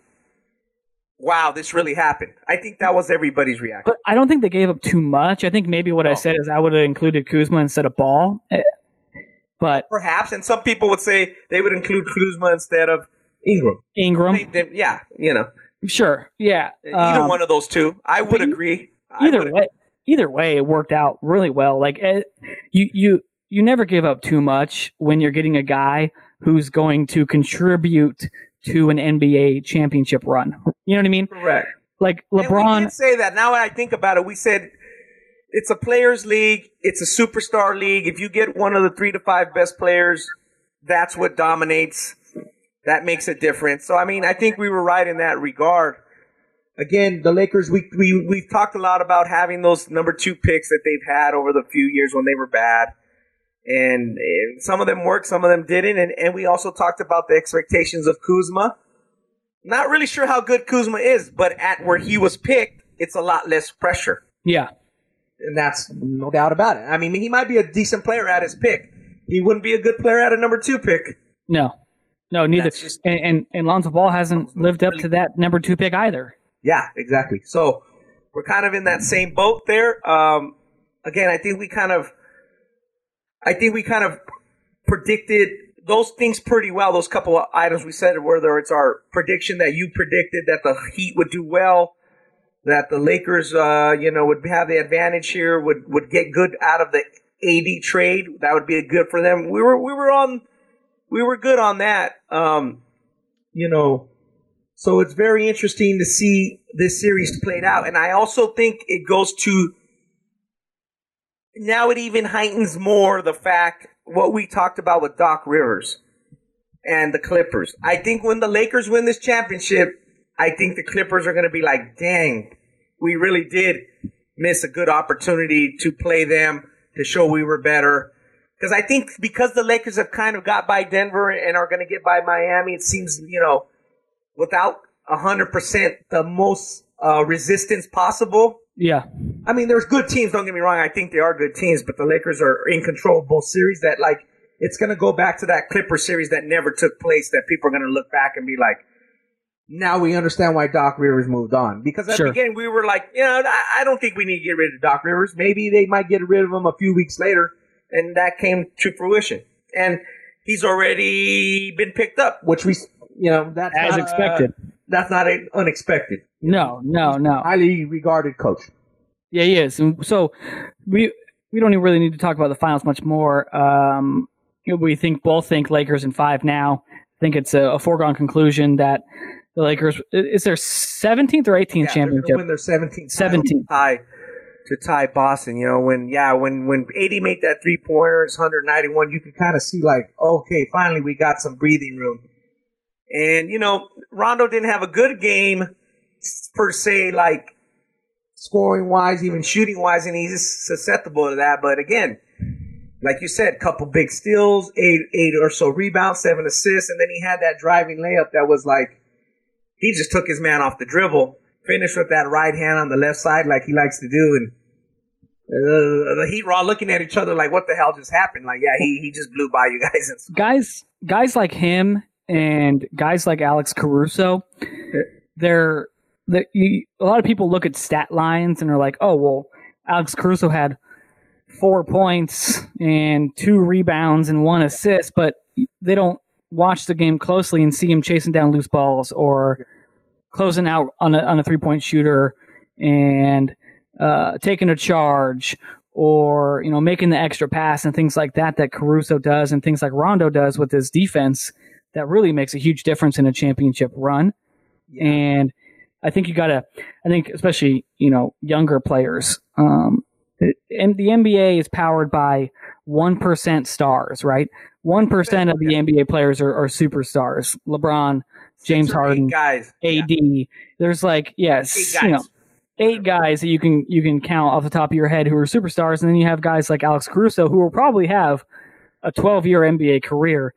Speaker 3: wow, this really happened. I think that was everybody's reaction.
Speaker 1: but I don't think they gave up too much. I think maybe what I
Speaker 3: Oh.
Speaker 1: said is I would have included Kuzma instead of Ball. Eh, But
Speaker 3: Perhaps, and some people would say they would include Kuzma instead of Ingram.
Speaker 1: Ingram,
Speaker 3: They- they- yeah, you know.
Speaker 1: sure, yeah.
Speaker 3: Either
Speaker 1: Um,
Speaker 3: one of those two, I would agree.
Speaker 1: Either way, either way, it worked out really well. Like eh, you, you, you never give up too much when you're getting a guy who's going to contribute to an NBA championship run. You know what I mean?
Speaker 3: Correct.
Speaker 1: Like
Speaker 3: And we
Speaker 1: LeBron.
Speaker 3: say that. Now I think about it, we said it's a players' league. It's a superstar league. If you get one of the three to five best players, that's what dominates. That makes a difference. So I mean, I think we were right in that regard. Again, the Lakers. We we we've talked a lot about having those number two picks that they've had over the few years when they were bad, and, and some of them worked, some of them didn't, and and we also talked about the expectations of Kuzma. Not really sure how good Kuzma is, but at where he was picked, it's a lot less pressure.
Speaker 1: yeah,
Speaker 3: And that's no doubt about it. I mean, he might be a decent player at his pick. He wouldn't be a good player at a number two pick.
Speaker 1: no, no, neither.
Speaker 3: Just-
Speaker 1: and, and and Lonzo Ball hasn't lived up to that number two pick either.
Speaker 3: Yeah, exactly. So we're kind of in that same boat there. Um, again, I think we kind of, I think we kind of predicted those things pretty well. Those couple of items we said, whether it's our prediction that you predicted that the Heat would do well, that the Lakers, uh, you know, would have the advantage here, would would get good out of the AD trade. That would be good for them. We were we were on, we were good on that. Um, you know, so it's very interesting to see this series played out. And I also think it goes to now it even heightens more the fact what we talked about with Doc Rivers and the Clippers. I think when the Lakers win this championship, I think the Clippers are going to be like, dang, we really did miss a good opportunity to play them to show we were better. Because I think because the Lakers have kind of got by Denver and are going to get by Miami, it seems, you know, without 100% the most uh, resistance possible.
Speaker 1: Yeah,
Speaker 3: I mean, there's good teams. Don't get me wrong. I think they are good teams, but the Lakers are in control of both series. That like, it's going to go back to that Clipper series that never took place. That people are going to look back and be like, now we understand why Doc Rivers moved on. Because at
Speaker 1: Sure.
Speaker 3: the beginning we were like, you know, I, I don't think we need to get rid of Doc Rivers. Maybe they might get rid of him a few weeks later, and that came to fruition. And he's already been picked up, which we, you know, that's
Speaker 1: as
Speaker 3: not, uh,
Speaker 1: expected.
Speaker 3: that's not unexpected.
Speaker 1: No, no, no.
Speaker 4: Highly regarded coach.
Speaker 1: Yeah, he is. And so we we don't even really need to talk about the finals much more. Um, we think both think Lakers in five now. I think it's a, a foregone conclusion that the Lakers is their seventeenth or 18th
Speaker 3: Yeah, championship. When they're gonna
Speaker 1: championship.
Speaker 3: win their 17th.
Speaker 1: 17th.
Speaker 3: tie to tie Boston. You know, when yeah, when when AD made that three pointer, it's 191. You can kind of see like, okay, finally we got some breathing room. And you know, Rondo didn't have a good game per se, like scoring wise, even shooting wise, and he's susceptible to that. But again, like you said, couple big steals, eight eight or so rebounds, seven assists, and then he had that driving layup that was like he just took his man off the dribble, finished with that right hand on the left side like he likes to do, and uh, the Heat were all looking at each other like, "What the hell just happened?" Like, yeah, he he just blew by you guys.
Speaker 1: Guys guys like him and guys like Alex Caruso, they're the you, a lot of people look at stat lines and are like, oh well, Alex Caruso had four points and two rebounds and one assist, but they don't watch the game closely and see him chasing down loose balls or closing out on a on a three point shooter and uh, taking a charge or you know making the extra pass and things like that that Caruso does and things like Rondo does with his defense that really makes a huge difference in a championship run. And I think you gotta. I think especially you know younger players. Um, and the NBA is powered by one percent stars, right? One percent of the NBA players are, are superstars. LeBron, James Harden,
Speaker 3: guys.
Speaker 1: AD. There's like yes,
Speaker 3: Eight
Speaker 1: you know, eight guys that you can you can count off the top of your head who are superstars, and then you have guys like Alex Caruso who will probably have a 12 year NBA career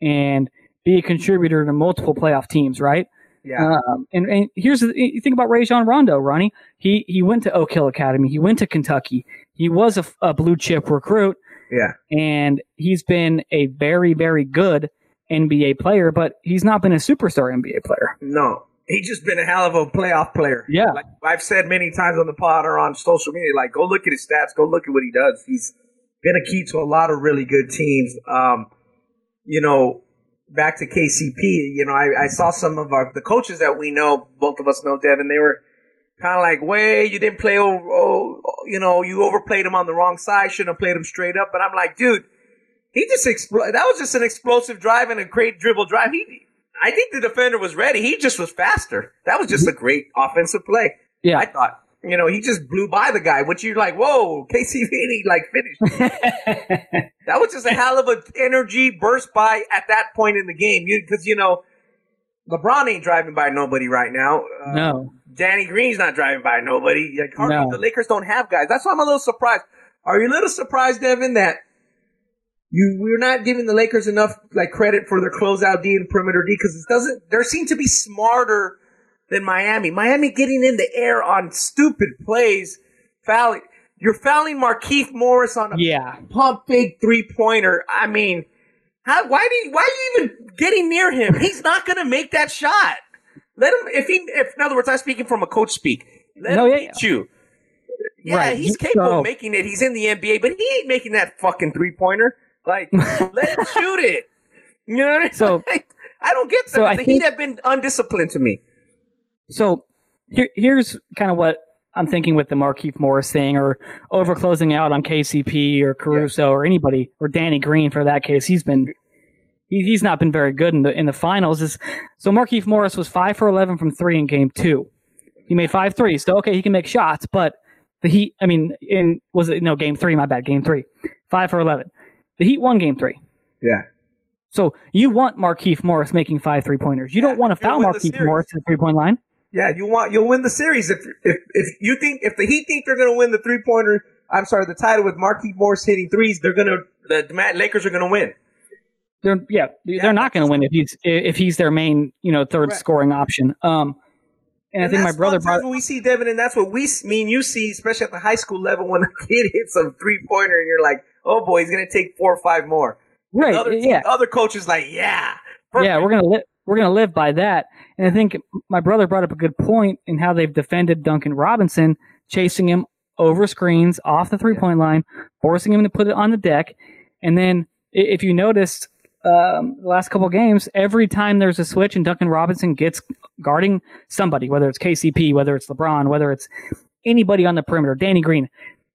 Speaker 1: and be a contributor to multiple playoff teams, right?
Speaker 3: Yeah.
Speaker 1: Um, and, and here's the you think about Rajon Rondo, Ronnie. He he went to Oak Hill Academy. He went to Kentucky. He was a, a blue chip recruit,
Speaker 3: yeah.
Speaker 1: and he's been a very very good NBA player, but he's not been a superstar NBA player.
Speaker 3: No. He's just been a hell of a playoff player.
Speaker 1: Yeah.
Speaker 3: Like I've said many times on the pod or on social media, like go look at his stats, go look at what he does. He's been a key to a lot of really good teams. Um, you know, back to KCP, you know, I, I saw some of our the coaches that we know, both of us know Devin, they were kind of like, way you didn't play over, oh, you know, you overplayed him on the wrong side, shouldn't have played him straight up. But I'm like, dude, he just expl- that was just an explosive drive and a great dribble drive. He, I think the defender was ready. He just was faster. That was just a mm-hmm. great offensive play.
Speaker 1: Yeah.
Speaker 3: I thought. You know, he just blew by the guy, which you're like, whoa, he like finished. that was just a hell of a energy burst by at that point in the game. You because you know, LeBron ain't driving by nobody right now. Uh,
Speaker 1: no,
Speaker 3: Danny Green's not driving by nobody. Like hardly
Speaker 1: No.
Speaker 3: the Lakers don't have guys. That's why I'm a little surprised. Are you a little surprised, Devin, that you we're not giving the Lakers enough like credit for their closeout D and perimeter D because it doesn't. They seem to be smarter than Miami. Miami getting in the air on stupid plays, fouling. You're fouling Markieff Morris on a
Speaker 1: yeah,
Speaker 3: pump fake three pointer. I mean, how, why do you, why are you even getting near him? He's not going to make that shot. Let him. If he, if in other words, I'm speaking from a coach speak. Let
Speaker 1: No,
Speaker 3: him
Speaker 1: yeah,
Speaker 3: you. Yeah,
Speaker 1: Right.
Speaker 3: he's capable
Speaker 1: so-
Speaker 3: of making it. He's in the NBA, but he ain't making that fucking three pointer. Like, let him shoot it. You know what I mean?
Speaker 1: So-
Speaker 3: I don't get that.
Speaker 1: so I
Speaker 3: the
Speaker 1: think-
Speaker 3: Heat have been undisciplined to me.
Speaker 1: So here, here's kind of what I'm thinking with the Markieff Morris thing, or over closing out on KCP or Caruso or anybody or Danny Green for that case. He's been he, he's not been very good in the in the finals. Is so Markieff Morris was five for eleven from three in game two. He made five threes. So okay, he can make shots, but the Heat. I mean, in was it no game three? My bad, game three. Five for eleven. The Heat won game three.
Speaker 3: Yeah.
Speaker 1: So you want Markieff Morris making five three pointers. You
Speaker 3: Yeah,
Speaker 1: don't want to foul
Speaker 3: Markieff.
Speaker 1: Morris to the three point line.
Speaker 3: Yeah, you want you'll win the series if if if you think if the Heat think they're going to win the three pointer. I'm sorry, the title with Markieff Morris hitting threes, they're gonna the, the Lakers are gonna win.
Speaker 1: They're yeah, they're not going to win if he's if he's their main you know third scoring option. Um, and, I think my brother brought
Speaker 3: we see Devin, and that's what we mean. You see, especially at the high school level, when a kid hits a three pointer, and you're like, "Oh boy, he's gonna take four or five more."
Speaker 1: right,
Speaker 3: Other
Speaker 1: yeah,
Speaker 3: other coaches like, "Yeah,
Speaker 1: yeah, we're gonna li- we're gonna live by that. And I think my brother brought up a good point in how they've defended Duncan Robinson, chasing him over screens off the three point line, forcing him to put it on the deck, and then if you noticed. Um, the last couple games, every time there's a switch and Duncan Robinson gets guarding somebody, whether it's KCP, whether it's LeBron, whether it's anybody on the perimeter, Danny Green,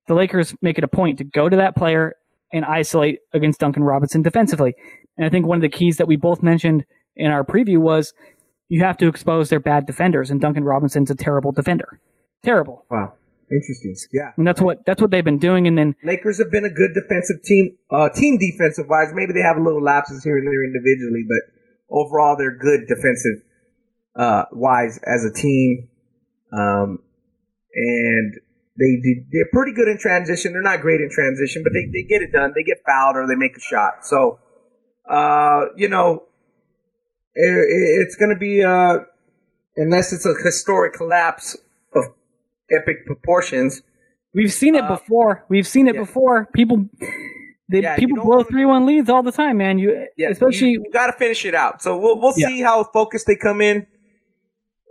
Speaker 1: the Lakers make it a point to go to that player and isolate against Duncan Robinson defensively. And I think one of the keys that we both mentioned in our preview was you have to expose their bad defenders, and Duncan Robinson's a terrible defender. Terrible.
Speaker 3: wow, interesting." Yeah,
Speaker 1: And that's what that's what they've been doing. And then
Speaker 3: Lakers have been a good defensive team, uh, team defensive wise. Maybe they have a little lapses here and there individually, but overall they're good defensive uh, wise as a team. Um, and they did, they're pretty good in transition. They're not great in transition, but they, they get it done. They get fouled or they make a shot. So, uh, you know, it's going to be uh, unless it's a historic collapse of epic proportions.
Speaker 1: we've seen it
Speaker 3: Uh,
Speaker 1: before. We've seen it
Speaker 3: yeah.
Speaker 1: before. People they,
Speaker 3: Yeah,
Speaker 1: people blow three one leads all the time, man. You
Speaker 3: Yeah,
Speaker 1: especially
Speaker 3: you, got to finish it out. So we'll we'll see how focused they come in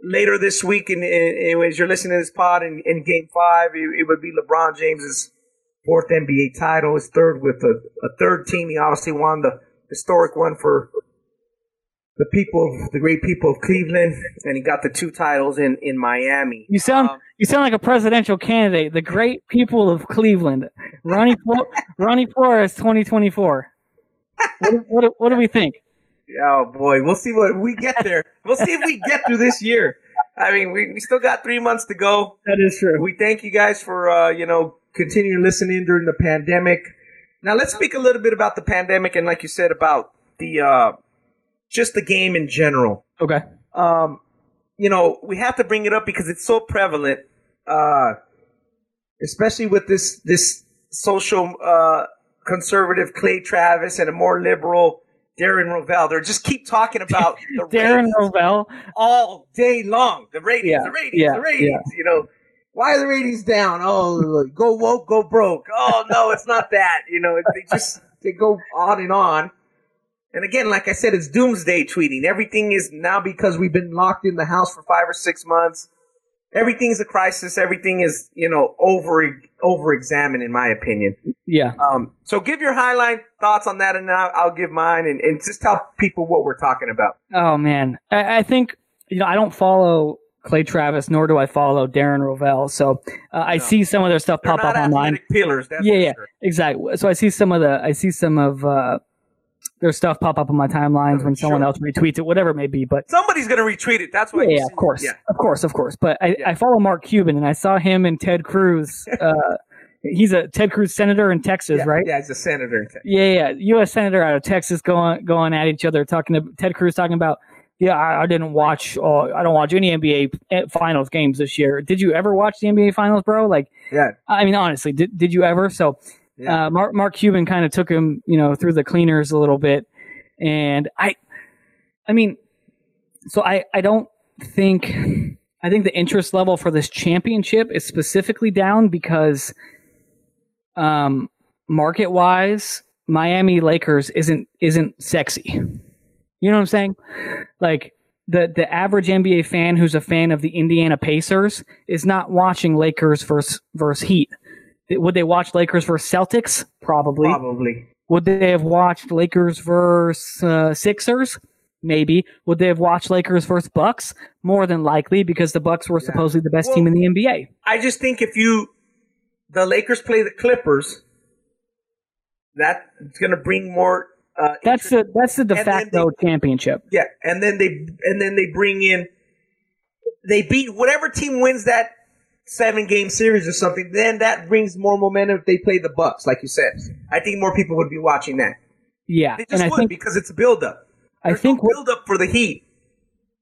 Speaker 3: later this week. And as you're listening to this pod in, in Game Five, it, it would be LeBron James's fourth NBA title, his third with a, a third team. He obviously won the historic one for the people, the great people of Cleveland, and he got the two titles in in Miami.
Speaker 1: You sound
Speaker 3: Um,
Speaker 1: you sound like a presidential candidate. The great people of Cleveland, Ronnie Ronnie Flores, twenty twenty four. What, what do we think?
Speaker 3: Oh boy, we'll see what we get there. We'll see if we get through this year. I mean, we, we still got three months to go.
Speaker 1: That is true.
Speaker 3: We thank you guys for uh, you know continuing listening during the pandemic. Now let's speak a little bit about the pandemic and, like you said, about the uh, just the game in general.
Speaker 1: Okay.
Speaker 3: Um, you know, we have to bring it up because it's so prevalent, uh, especially with this this social uh, conservative Clay Travis and a more liberal Darren Rovell. They just keep talking about the
Speaker 1: Darren Rovell.
Speaker 3: all day long. The ratings,
Speaker 1: Yeah,
Speaker 3: the ratings,
Speaker 1: yeah,
Speaker 3: the ratings. You know, why are the ratings down? Oh, go woke, go broke. Oh no, it's not that. You know, they just they go on and on. And again, like I said, it's doomsday tweeting. Everything is now because we've been locked in the house for five or six months. Everything's a crisis. Everything is, you know, over over examined, in my opinion.
Speaker 1: Yeah.
Speaker 3: Um, so give your highlight thoughts on that, and I'll, I'll give mine, and, and just tell people what we're talking about.
Speaker 1: Oh man, I, I think you know I don't follow Clay Travis, nor do I follow Darren Rovell. So uh, I
Speaker 3: No.
Speaker 1: see some of their stuff
Speaker 3: They're
Speaker 1: pop up online.
Speaker 3: That's
Speaker 1: Yeah, yeah.
Speaker 3: sure.
Speaker 1: Exactly. So I see some of the I see some of uh, their stuff pop up on my timelines when someone
Speaker 3: Sure.
Speaker 1: else retweets it, whatever it may be. But
Speaker 3: Somebody's gonna retweet it. That's why.
Speaker 1: yeah, yeah, of course,
Speaker 3: Yeah.
Speaker 1: of course, of course. But I,
Speaker 3: Yeah.
Speaker 1: I follow Mark Cuban, and I saw him and Ted Cruz. Uh, he's a Ted Cruz senator in Texas,
Speaker 3: yeah,
Speaker 1: right?
Speaker 3: Yeah, he's a senator. in Texas.
Speaker 1: Yeah, yeah, U.S. senator out of Texas going going at each other, talking to Ted Cruz talking about. Yeah, I, I didn't watch. Uh, I don't watch any NBA finals games this year. Did you ever watch the NBA finals, bro? Like,
Speaker 3: Yeah.
Speaker 1: I mean, honestly, did did you ever? So,
Speaker 3: Yeah.
Speaker 1: uh, Mark Mark Cuban kind of took him, you know, through the cleaners a little bit, and I, I mean, so I I don't think I think the interest level for this championship is specifically down because, um, market wise, Miami Lakers isn't isn't sexy. You know what I'm saying? Like the the average NBA fan who's a fan of the Indiana Pacers is not watching Lakers versus versus Heat. Would they watch Lakers versus Celtics? Probably.
Speaker 3: Probably.
Speaker 1: Would they have watched Lakers versus uh, Sixers? Maybe. Would they have watched Lakers versus Bucks? More than likely, because the Bucks were supposedly the best
Speaker 3: Well-
Speaker 1: team in the NBA.
Speaker 3: I just think if you, the Lakers play the Clippers, that's gonna bring more. Uh,
Speaker 1: That's the that's the de facto championship.
Speaker 3: yeah, and then they and then they bring in, they beat whatever team wins that seven game series or something. Then that brings more momentum if they play the Bucks, like you said. I think more people would be watching that.
Speaker 1: Yeah,
Speaker 3: They
Speaker 1: and
Speaker 3: just
Speaker 1: I
Speaker 3: would
Speaker 1: think
Speaker 3: because it's a build up.
Speaker 1: I think
Speaker 3: no build up for the Heat.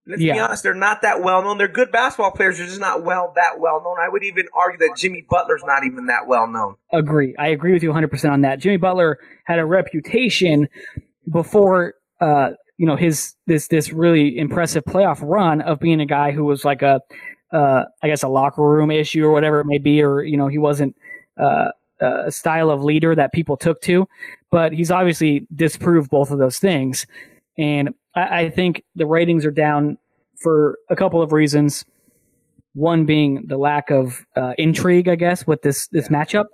Speaker 3: Let's be honest, they're not that well known. They're good basketball players. They're just not well that well known. I would even argue that Jimmy Butler's not even that well known.
Speaker 1: agree. I agree with you 100% on that. Jimmy Butler had a reputation before uh, you know his this this really impressive playoff run of being a guy who was like a uh, I guess a locker room issue or whatever it may be or you know he wasn't uh, a style of leader that people took to, but he's obviously disproved both of those things, and I, I think the ratings are down for a couple of reasons. One being the lack of uh, intrigue, I guess, with this this matchup.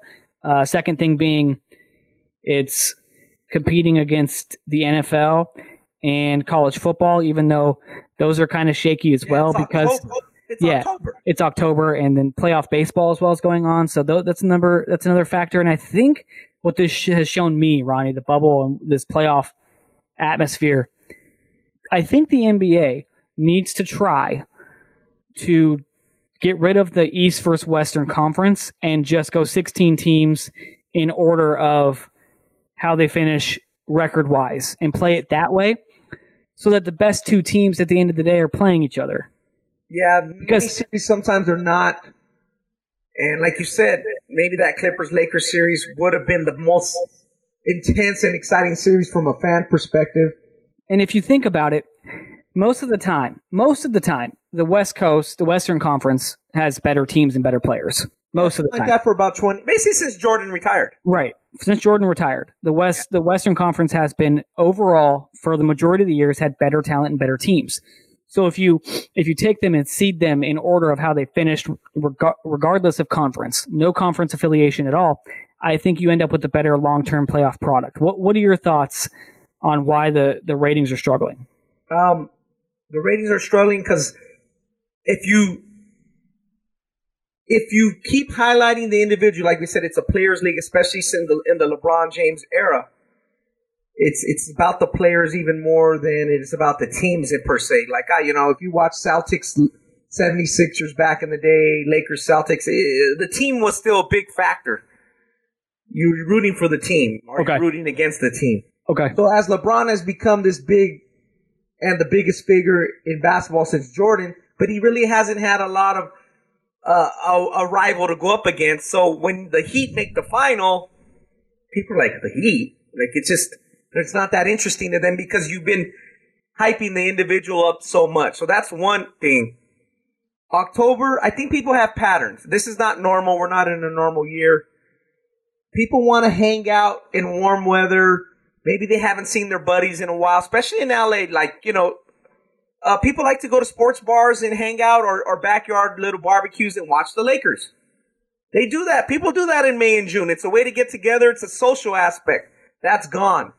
Speaker 1: Uh, second thing being it's competing against the NFL and college football, even though those are kind of shaky as well because
Speaker 3: October. It's
Speaker 1: yeah.
Speaker 3: October.
Speaker 1: it's October and then playoff baseball as well is going on. So tho- that's a number that's another factor. And I think what this sh- has shown me, Ronnie, the bubble and this playoff atmosphere, I think the NBA needs to try to get rid of the East versus Western Conference and just go 16 teams in order of how they finish record wise and play it that way so that the best two teams at the end of the day are playing each other.
Speaker 3: Yeah,
Speaker 1: Because-
Speaker 3: sometimes are not. And like you said, maybe that Clippers Lakers series would have been the most intense and exciting series from a fan perspective.
Speaker 1: And if you think about it, most of the time, most of the time, the West Coast, the Western Conference has better teams and better players. Most of the
Speaker 3: Like
Speaker 1: time.
Speaker 3: that for about twenty, basically since Jordan retired.
Speaker 1: Right. Since Jordan retired, the West the Western Conference has been overall for the majority of the years had better talent and better teams. So if you if you take them and seed them in order of how they finished, reg- regardless of conference, no conference affiliation at all, I think you end up with a better long term playoff product. What What are your thoughts on why the the ratings are struggling?
Speaker 3: Um, the ratings are struggling because if you if you keep highlighting the individual, like we said, it's a players' league, especially in the in the LeBron James era. It's it's about the players even more than it is about the teams in per se. Like I, you know, if you watch Celtics 76ers back in the day, Lakers, Celtics. eh, The team was still a big factor. You're rooting for the team, or
Speaker 1: Okay.
Speaker 3: you're rooting against the team.
Speaker 1: Okay.
Speaker 4: So as LeBron has become this big and the biggest figure in basketball since Jordan,
Speaker 3: but he really hasn't had a lot of uh, a, a rival to go up against. So when the Heat make the final, people are like the Heat. Like it's just it's not that interesting to them because you've been hyping the individual up so much. So that's one thing. October, I think people have patterns. This is not normal. We're not in a normal year. People want to hang out in warm weather. Maybe they haven't seen their buddies in a while, especially in LA. Like, you know, uh, people like to go to sports bars and hang out or, or backyard little barbecues and watch the Lakers. They do that. People do that in May and June. It's a way to get together. It's a social aspect. That's gone.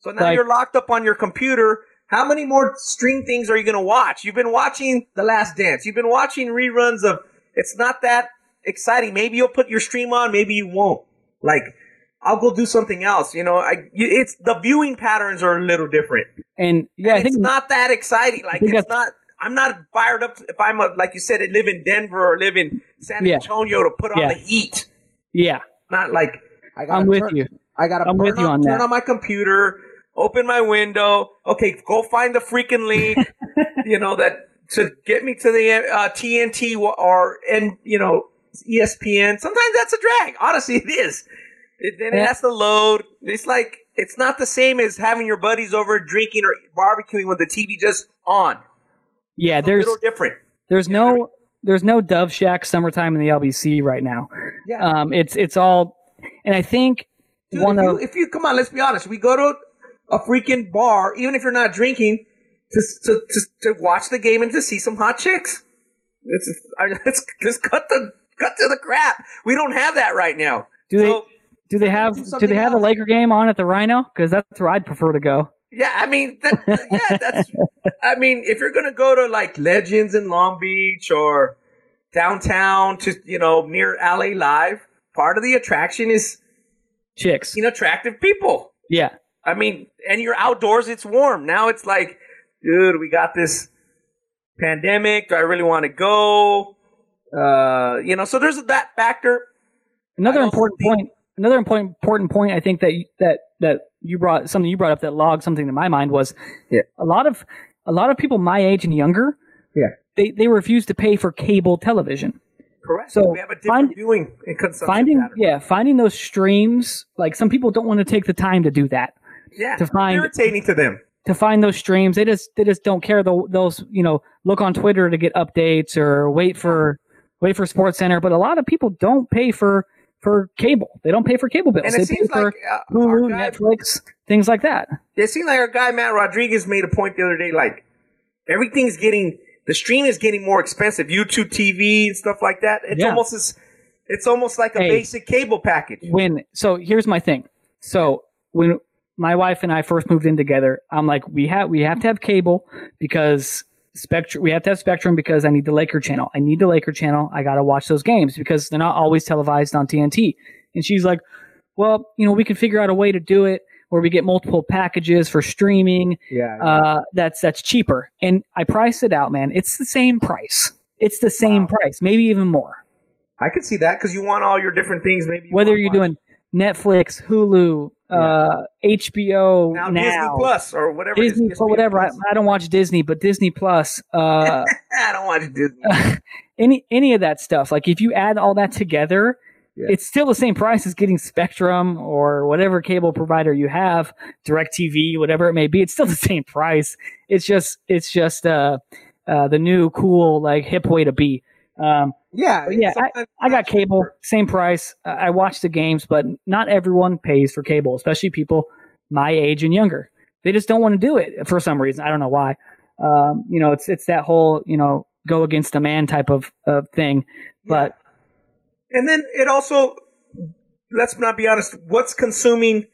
Speaker 3: So now
Speaker 1: Like-
Speaker 3: you're locked up on your computer. How many more stream things are you going to watch? You've been watching The Last Dance. You've been watching reruns of. It's not that exciting. Maybe you'll put your stream on. Maybe you won't. Like, I'll go do something else. You know, I it's the viewing patterns are a little different
Speaker 1: And yeah, I
Speaker 3: it's not that exciting. Like it's not. I'm not fired up if I'm a like you said, live in Denver or live in San
Speaker 1: Yeah.
Speaker 3: Antonio to put on
Speaker 1: Yeah.
Speaker 3: the heat.
Speaker 1: yeah,
Speaker 3: Not like
Speaker 4: I
Speaker 1: I'm with
Speaker 4: turn,
Speaker 1: you.
Speaker 4: I gotta
Speaker 1: I'm with
Speaker 3: turn
Speaker 1: you
Speaker 3: on, turn
Speaker 1: that.
Speaker 3: on my computer, open my window. Okay, go find the freaking league. you know that to get me to the uh, TNT or and you know ESPN. Sometimes that's a drag. Honestly, it is. It, then it has to load. It's like it's not the same as having your buddies over drinking or barbecuing with the TV just on.
Speaker 1: Yeah,
Speaker 3: It's a
Speaker 1: there's
Speaker 3: little different.
Speaker 1: there's no there's no Dove Shack summertime in the LBC right now.
Speaker 4: Yeah.
Speaker 1: Um, it's it's all, and I think
Speaker 3: Dude,
Speaker 1: one
Speaker 3: if, you,
Speaker 1: of
Speaker 3: if you come on, let's be honest. We go to a freaking bar, even if you're not drinking, to to to, to watch the game and to see some hot chicks. It's, I, let's let's cut the cut to the crap. We don't have that right now.
Speaker 1: do they do they have
Speaker 3: do
Speaker 1: do they have a. Laker game on at the Rhino? Because that's where I'd prefer to go.
Speaker 3: yeah, I mean, that, yeah, that's. I mean, if you're gonna go to like Legends in Long Beach or downtown to you know near LA Live, part of the attraction is
Speaker 1: Chicks.
Speaker 3: you know, attractive people.
Speaker 1: Yeah.
Speaker 3: I mean, and you're outdoors, it's warm. Now it's like, dude, we got this pandemic. Do I really want to go? Uh, you know, so there's that factor.
Speaker 1: Another important
Speaker 3: think-
Speaker 1: point. Another important important point. I think that you- that that you brought something you brought up that logged something to my mind was
Speaker 3: Yeah.
Speaker 1: a lot of a lot of people my age and younger.
Speaker 4: Yeah.
Speaker 1: They they refuse to pay for cable television.
Speaker 3: Correct.
Speaker 1: So
Speaker 3: we have a different
Speaker 1: find-
Speaker 3: viewing and consumption
Speaker 1: finding
Speaker 3: pattern.
Speaker 1: yeah finding those streams like some people don't want to take the time to do that
Speaker 3: yeah,
Speaker 1: to find-
Speaker 3: irritating to them.
Speaker 1: to find those streams they just they just don't care they'll, they'll you know look on twitter to get updates or wait for wait for sports center but a lot of people don't pay for for cable they don't pay for cable bills
Speaker 3: And
Speaker 1: they
Speaker 3: it
Speaker 1: pay
Speaker 3: seems
Speaker 1: for
Speaker 3: like uh,
Speaker 1: hulu
Speaker 3: guy,
Speaker 1: netflix things like that
Speaker 3: it seems like our guy Matt Rodriguez made a point the other day. Like everything's getting the stream is getting more expensive. YouTube TV and stuff like that. It's
Speaker 1: Yeah.
Speaker 3: almost as it's almost like a
Speaker 1: Hey.
Speaker 3: basic cable package.
Speaker 1: when so here's my thing so when my wife and i first moved in together i'm like we have we have to have cable because spectrum we have to have spectrum because i need the laker channel. I need the laker channel. I gotta watch those games because they're not always televised on tnt and she's like well you know we can figure out a way to do it where we get multiple packages for streaming.
Speaker 4: Yeah.
Speaker 1: uh, that's that's cheaper. And i priced it out man. It's the same price. It's the same
Speaker 3: Wow.
Speaker 1: price maybe even more.
Speaker 3: I could see that because you want all your different things. Maybe you
Speaker 1: whether you're
Speaker 3: one-
Speaker 1: doing Netflix, Hulu, uh, HBO
Speaker 3: now,
Speaker 1: now,
Speaker 3: Disney Plus or whatever. it is,
Speaker 1: Disney, or whatever. I,
Speaker 3: Plus.
Speaker 1: I don't watch Disney, but Disney Plus, uh,
Speaker 3: I don't watch Disney.
Speaker 1: any any of that stuff. Like if you add all that together,
Speaker 4: Yeah.
Speaker 1: it's still the same price as getting Spectrum or whatever cable provider you have, DirecTV, whatever it may be. It's still the same price. It's just it's just uh, uh, the new cool like hip way to be. Um,
Speaker 4: yeah.
Speaker 1: Yeah,
Speaker 3: Sometimes-
Speaker 1: I got cable, same price. I watch the games, but not everyone pays for cable, especially people my age and younger. They just don't want to do it for some reason. I don't know why. Um, you know, it's it's that whole you know go against the man type of, of thing. But
Speaker 3: And then it also, let's not be honest, what's consuming?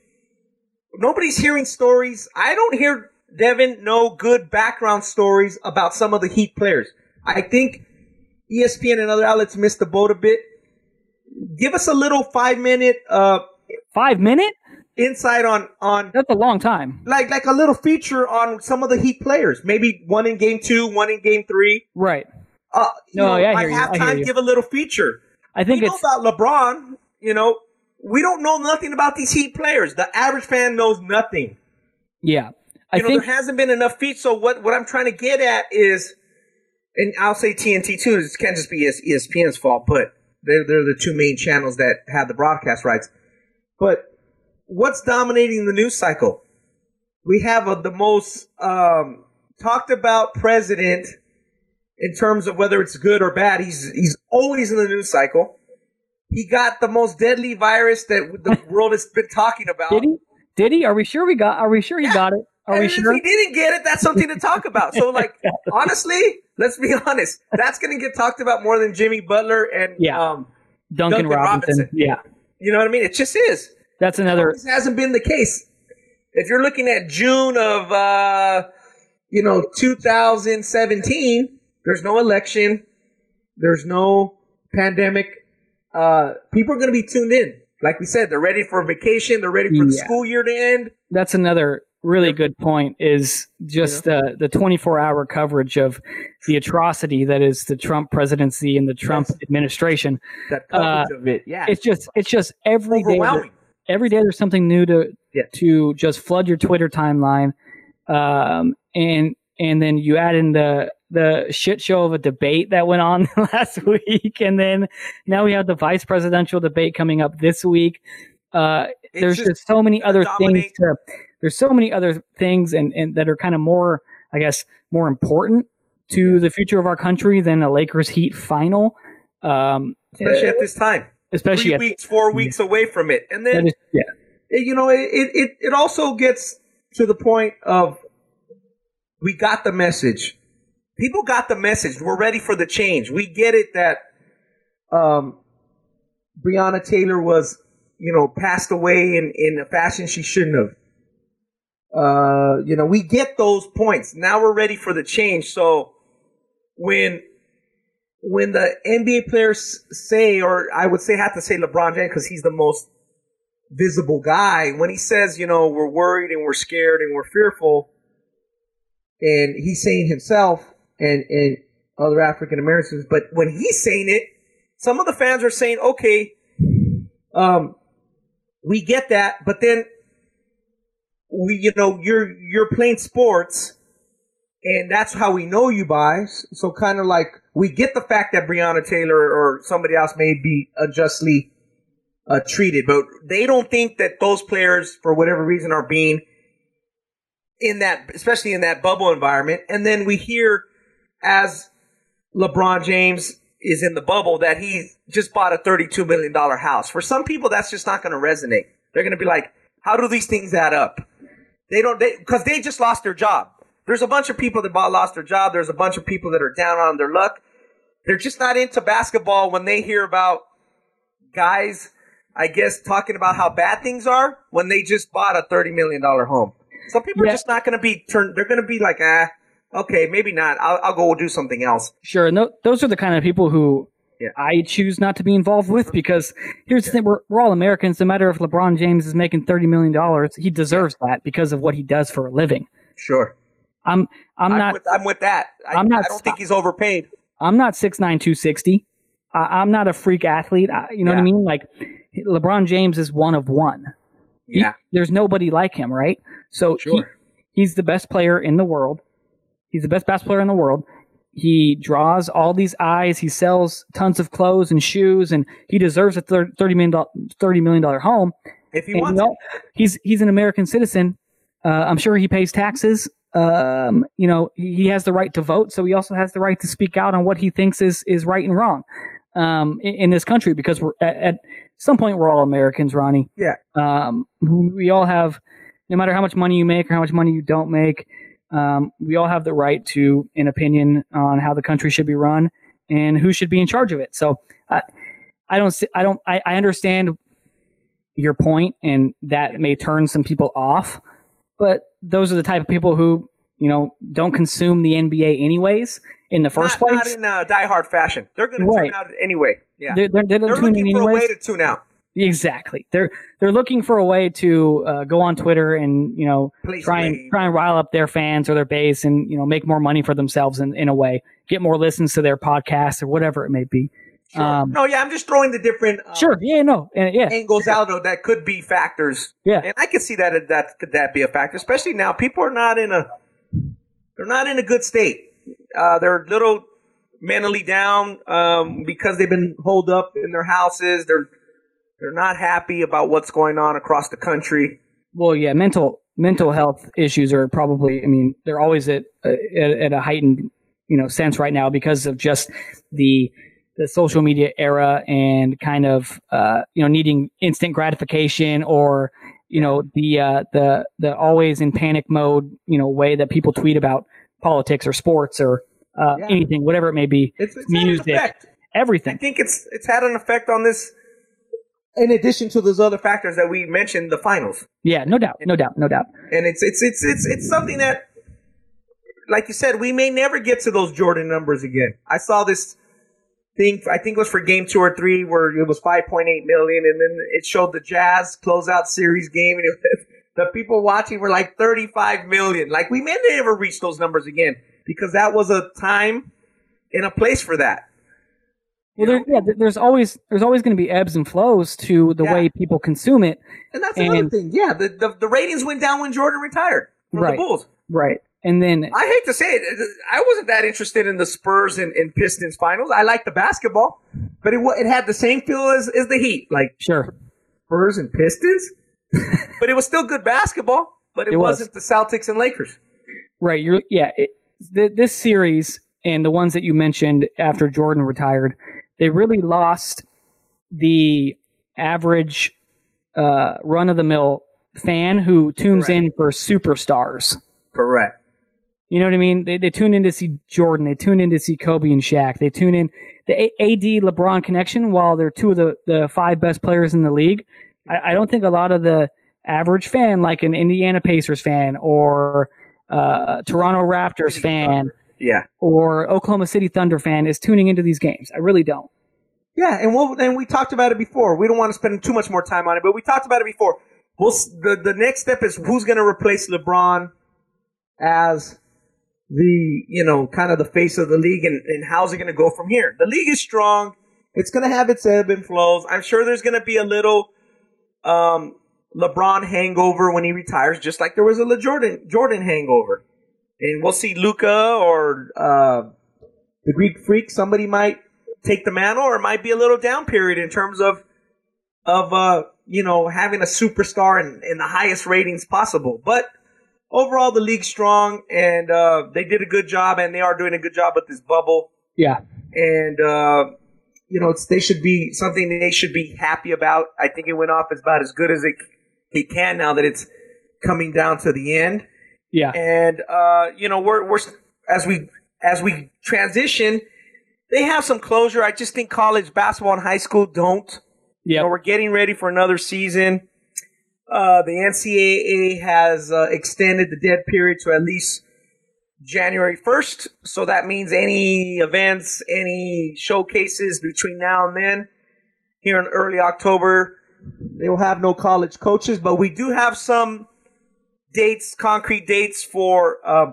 Speaker 3: Nobody's hearing stories. I don't hear Devin no good background stories about some of the Heat players. I think ESPN and other outlets missed the boat a bit. Give us a little five minute uh,
Speaker 1: five minute?
Speaker 3: insight on on
Speaker 1: That's a long time.
Speaker 3: like like a little feature on some of the Heat players. Maybe one in game two, one in game three.
Speaker 1: Right.
Speaker 3: uh,
Speaker 1: No,
Speaker 3: know,
Speaker 1: yeah, I
Speaker 3: like
Speaker 1: hear you. I hear
Speaker 3: give a little feature.
Speaker 1: I think
Speaker 3: we know
Speaker 1: it's
Speaker 3: about LeBron. You know, we don't know nothing about these Heat players. The average fan knows nothing.
Speaker 1: yeah. I
Speaker 3: You know,
Speaker 1: think
Speaker 3: there hasn't been enough feet. So what what I'm trying to get at is, and I'll say TNT too. This can't just be ESPN's fault, but they're they're the two main channels that have the broadcast rights. But what's dominating the news cycle? We have a, the most um, talked about president in terms of whether it's good or bad. He's he's always in the news cycle. He got the most deadly virus that the world has been talking about.
Speaker 1: did he? Did he? Are we sure we got? Are we sure he
Speaker 3: Yeah.
Speaker 1: got it? Are
Speaker 3: and
Speaker 1: we
Speaker 3: if
Speaker 1: sure?
Speaker 3: he didn't get it, that's something to talk about. So, like, honestly, let's be honest. That's going to get talked about more than Jimmy Butler and,
Speaker 1: Yeah.
Speaker 3: um,
Speaker 1: Duncan,
Speaker 3: Duncan
Speaker 1: Robinson.
Speaker 3: Robinson.
Speaker 1: Yeah,
Speaker 3: you know what I mean? It just is.
Speaker 1: that's another.
Speaker 3: This hasn't been the case. If you're looking at June of, uh, you know, 2017, there's no election, there's no pandemic. Uh, people are going to be tuned in. Like we said, they're ready for vacation. They're ready for the
Speaker 1: Yeah.
Speaker 3: school year to end.
Speaker 1: That's another really good point. Is just the the 24 hour coverage of the atrocity that is the Trump presidency and the Trump
Speaker 3: Yes.
Speaker 1: administration.
Speaker 3: That coverage of it, yeah,
Speaker 1: It's just it's just every day every day there's something new to
Speaker 3: Yeah.
Speaker 1: to just flood your Twitter timeline, um, and and then you add in the the shit show of a debate that went on last week, and then now we have the vice presidential debate coming up this week. Uh, there's
Speaker 3: just-
Speaker 1: just so many other things to. There's so many other things and, and that are kind of more, I guess, more important to the future of our country than a Lakers Heat final. Um,
Speaker 3: especially at this time.
Speaker 1: especially
Speaker 3: Three
Speaker 1: at,
Speaker 3: weeks, four weeks away from it, and then
Speaker 1: is, yeah,
Speaker 3: you know it, it it also gets to the point of we got the message. People got the message. We're ready for the change. We get it that um, Breonna Taylor was you know passed away in in a fashion she shouldn't have. Uh, you know, we get those points. Now we're ready for the change. So when when the NBA players say, or I would say, have to say LeBron James because he's the most visible guy. When he says, you know, we're worried and we're scared and we're fearful, and he's saying himself and and other African Americans, but when he's saying it, some of the fans are saying, okay, um, we get that, but then we, you know, you're you're playing sports and that's how we know you by. So kind of like we get the fact that Breonna Taylor or somebody else may be unjustly uh, treated, but they don't think that those players, for whatever reason, are being in that, especially in that bubble environment. And then we hear as LeBron James is in the bubble that he just bought a $32 million house. For some people, that's just not going to resonate. They're going to be like, how do these things add up? They don't, they, cause they just lost their job. There's a bunch of people that bought, lost their job. There's a bunch of people that are down on their luck. They're just not into basketball when they hear about guys, I guess, talking about how bad things are when they just bought a $30 million home. Some people
Speaker 1: Yeah.
Speaker 3: are just not going to be turned, they're going to be like, ah, okay, maybe not. I'll, I'll go do something else.
Speaker 1: Sure, and th- those are the kind of people who
Speaker 3: Yeah.
Speaker 1: I choose not to be involved with uh-huh. because here's the thing: we're, we're all Americans. No matter if LeBron James is making thirty million dollars, he deserves that because of what he does for a living.
Speaker 3: Sure.
Speaker 1: I'm I'm
Speaker 3: I'm,
Speaker 1: not
Speaker 3: with, I'm with that. I,
Speaker 1: I'm not
Speaker 3: I don't think he's overpaid.
Speaker 1: I'm not six nine two sixty. I, I'm not a freak athlete. I, you know what I mean? Like LeBron James is one of one. He-
Speaker 3: Yeah.
Speaker 1: there's nobody like him, right? So he,
Speaker 3: Sure.
Speaker 1: he's the best player in the world. He's the best basketball player in the world. He draws all these eyes. He sells tons of clothes and shoes, and he deserves a thir- thirty million dollar thirty million dollar home.
Speaker 3: If he
Speaker 1: And
Speaker 3: wants
Speaker 1: you know, he's he's an American citizen. Uh, I'm sure he pays taxes. Um, you know, he he has the right to vote, so he also has the right to speak out on what he thinks is is right and wrong um, in, in this country. Because we're at, at some point we're all Americans, Ronnie.
Speaker 3: Yeah.
Speaker 1: Um, we all have, no matter how much money you make or how much money you don't make, um, we all have the right to an opinion on how the country should be run and who should be in charge of it. So I, I don't, I don't, I, I understand your point, and that may turn some people off, but those are the type of people who you know don't consume the NBA anyways in the first
Speaker 3: not,
Speaker 1: place.
Speaker 3: Not in uh, diehard fashion. They're going to
Speaker 1: Right.
Speaker 3: tune out anyway. Yeah.
Speaker 1: They're, they're, they're,
Speaker 3: They're looking
Speaker 1: in
Speaker 3: for a way to tune out.
Speaker 1: Exactly. They're they're looking for a way to uh, go on Twitter and you know
Speaker 3: Place
Speaker 1: try and try and rile up their fans or their base and you know make more money for themselves in, in a way, get more listens to their podcast or whatever it may be.
Speaker 3: Sure.
Speaker 1: Um,
Speaker 3: no, yeah, I'm just throwing the different uh,
Speaker 1: Sure. Yeah. No. uh, yeah.
Speaker 3: angles out though that could be factors.
Speaker 1: Yeah.
Speaker 3: and I can see that that could that be a factor, especially now. People are not in a they're not in a good state. Uh, they're a little mentally down um, because they've been holed up in their houses. They're they're not happy about what's going on across the country.
Speaker 1: Well, yeah. Mental mental health issues are probably. I mean, they're always at at, at a heightened you know sense right now because of just the the social media era and kind of uh, you know needing instant gratification or you know the uh, the the always in panic mode you know way that people tweet about politics or sports or uh,
Speaker 3: Yeah.
Speaker 1: anything whatever it may be
Speaker 3: It's, it's
Speaker 1: Music.
Speaker 3: everything I think it's it's had an effect on this. In addition to those other factors that we mentioned, the finals.
Speaker 1: yeah no doubt no doubt no doubt.
Speaker 3: And it's it's it's it's it's something that like you said we may never get to those jordan numbers again. I saw this thing i think it was for game two or three where it was 5.8 million and then it showed the jazz closeout series game and it, the people watching were like 35 million. Like we may never reach those numbers again because that was a time and a place for that
Speaker 1: well there, yeah there's always there's always going to be ebbs and flows to the
Speaker 3: Yeah.
Speaker 1: way people consume it
Speaker 3: and that's another thing yeah the, the, the ratings went down when jordan retired from
Speaker 1: Right.
Speaker 3: the bulls
Speaker 1: right and then
Speaker 3: I hate to say it, I wasn't that interested in the Spurs and, and Pistons finals. I liked the basketball, but it it had the same feel as, as the Heat, like
Speaker 1: sure
Speaker 3: Spurs and Pistons. but it was still good basketball, but it,
Speaker 1: It was.
Speaker 3: wasn't the Celtics and Lakers.
Speaker 1: Right. You're yeah. It, th- this series and the ones that you mentioned after Jordan retired, they really lost the average uh, run of the mill fan who tunes
Speaker 3: Correct.
Speaker 1: in for superstars.
Speaker 3: Correct.
Speaker 1: You know what I mean? They, they tune in to see Jordan. They tune in to see Kobe and Shaq. They tune in the A- AD LeBron connection. While they're two of the, the five best players in the league, I, I don't think a lot of the average fan, like an Indiana Pacers fan or uh, Toronto Raptors fan
Speaker 3: Yeah.
Speaker 1: or Oklahoma City Thunder fan, is tuning into these games. I really don't.
Speaker 3: Yeah, and we'll, and we talked about it before. We don't want to spend too much more time on it, but we talked about it before. We'll, the the next step is who's going to replace LeBron as the you know kind of the face of the league, and, and how's it going to go from here? The league is strong. It's going to have its ebb and flows. I'm sure there's going to be a little um, LeBron hangover when he retires, just like there was a Le Jordan Jordan hangover, and we'll see Luka or uh, the Greek Freak. Somebody might take the mantle, or it might be a little down period in terms of of uh you know having a superstar in, in the highest ratings possible. But overall, the league's strong, and uh, they did a good job, and they are doing a good job with this bubble.
Speaker 1: Yeah.
Speaker 3: And uh, you know, it's, they should be something they should be happy about. I think it went off as about as good as it it can now that it's coming down to the end
Speaker 1: Yeah.
Speaker 3: and uh, you know we're we're as we as we transition, they have some closure. I just think college basketball and high school don't. You
Speaker 1: Yeah.
Speaker 3: know, we're getting ready for another season. Uh, the NCAA has uh, extended the dead period to at least January 1st. So that means any events, any showcases between now and then, here in early October, they will have no college coaches, but we do have some dates, concrete dates for uh,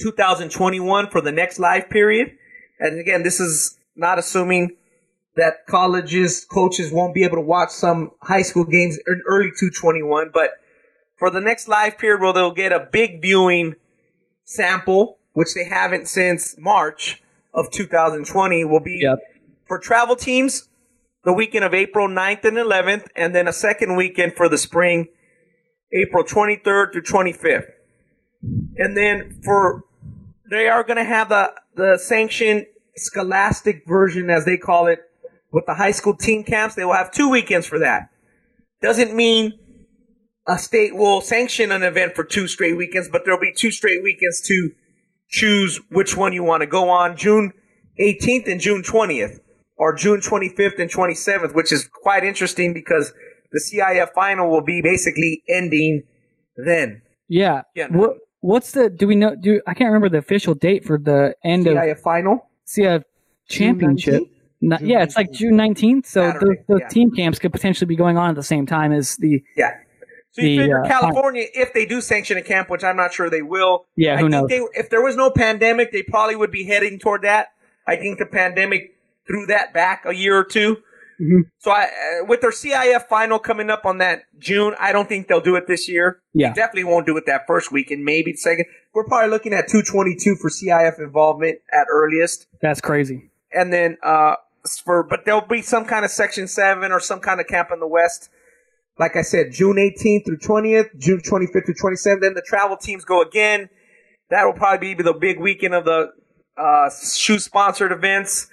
Speaker 3: 2021 for the next live period. And again, this is not assuming that colleges coaches won't be able to watch some high school games in early 221, but for the next live period where they'll get a big viewing sample, which they haven't since March of 2020, will be
Speaker 1: Yep.
Speaker 3: for travel teams the weekend of April 9th and 11th, and then a second weekend for the spring, April 23rd through 25th. And then for they are going to have the the sanctioned scholastic version, as they call it, with the high school team camps. They will have two weekends for that. Doesn't mean a state will sanction an event for two straight weekends, but there'll be two straight weekends to choose which one you want to go on. June 18th and June 20th, or June 25th and 27th, which is quite interesting because the CIF final will be basically ending then.
Speaker 1: Yeah.
Speaker 3: Yeah.
Speaker 1: What What's the? Do we know? Do I can't remember the official date for the end of the
Speaker 3: CIF final.
Speaker 1: CIF championship. Not,
Speaker 4: June
Speaker 1: yeah, it's like June 19th. So
Speaker 4: Saturday,
Speaker 1: those, those
Speaker 4: yeah.
Speaker 1: team camps could potentially be going on at the same time as the.
Speaker 3: Yeah. So you
Speaker 1: The,
Speaker 3: figure
Speaker 1: uh,
Speaker 3: California, if they do sanction a camp, which I'm not sure they will.
Speaker 1: Yeah,
Speaker 3: I
Speaker 1: who
Speaker 3: think
Speaker 1: knows?
Speaker 3: They, if there was no pandemic, they probably would be heading toward that. I think the pandemic threw that back a year or 2
Speaker 1: Mhm.
Speaker 3: So I, uh, with their CIF final coming up on that June, I don't think they'll do it this year.
Speaker 1: Yeah.
Speaker 3: They definitely won't do it that first week, and maybe the second. We're probably looking at 222 for CIF involvement at earliest
Speaker 1: That's crazy.
Speaker 3: and then uh for but there'll be some kind of section 7 or some kind of camp in the west
Speaker 4: Like I said, June 18th through 20th, June 25th through 27th.
Speaker 3: then the travel teams go again that will probably be the big weekend of the uh shoe sponsored events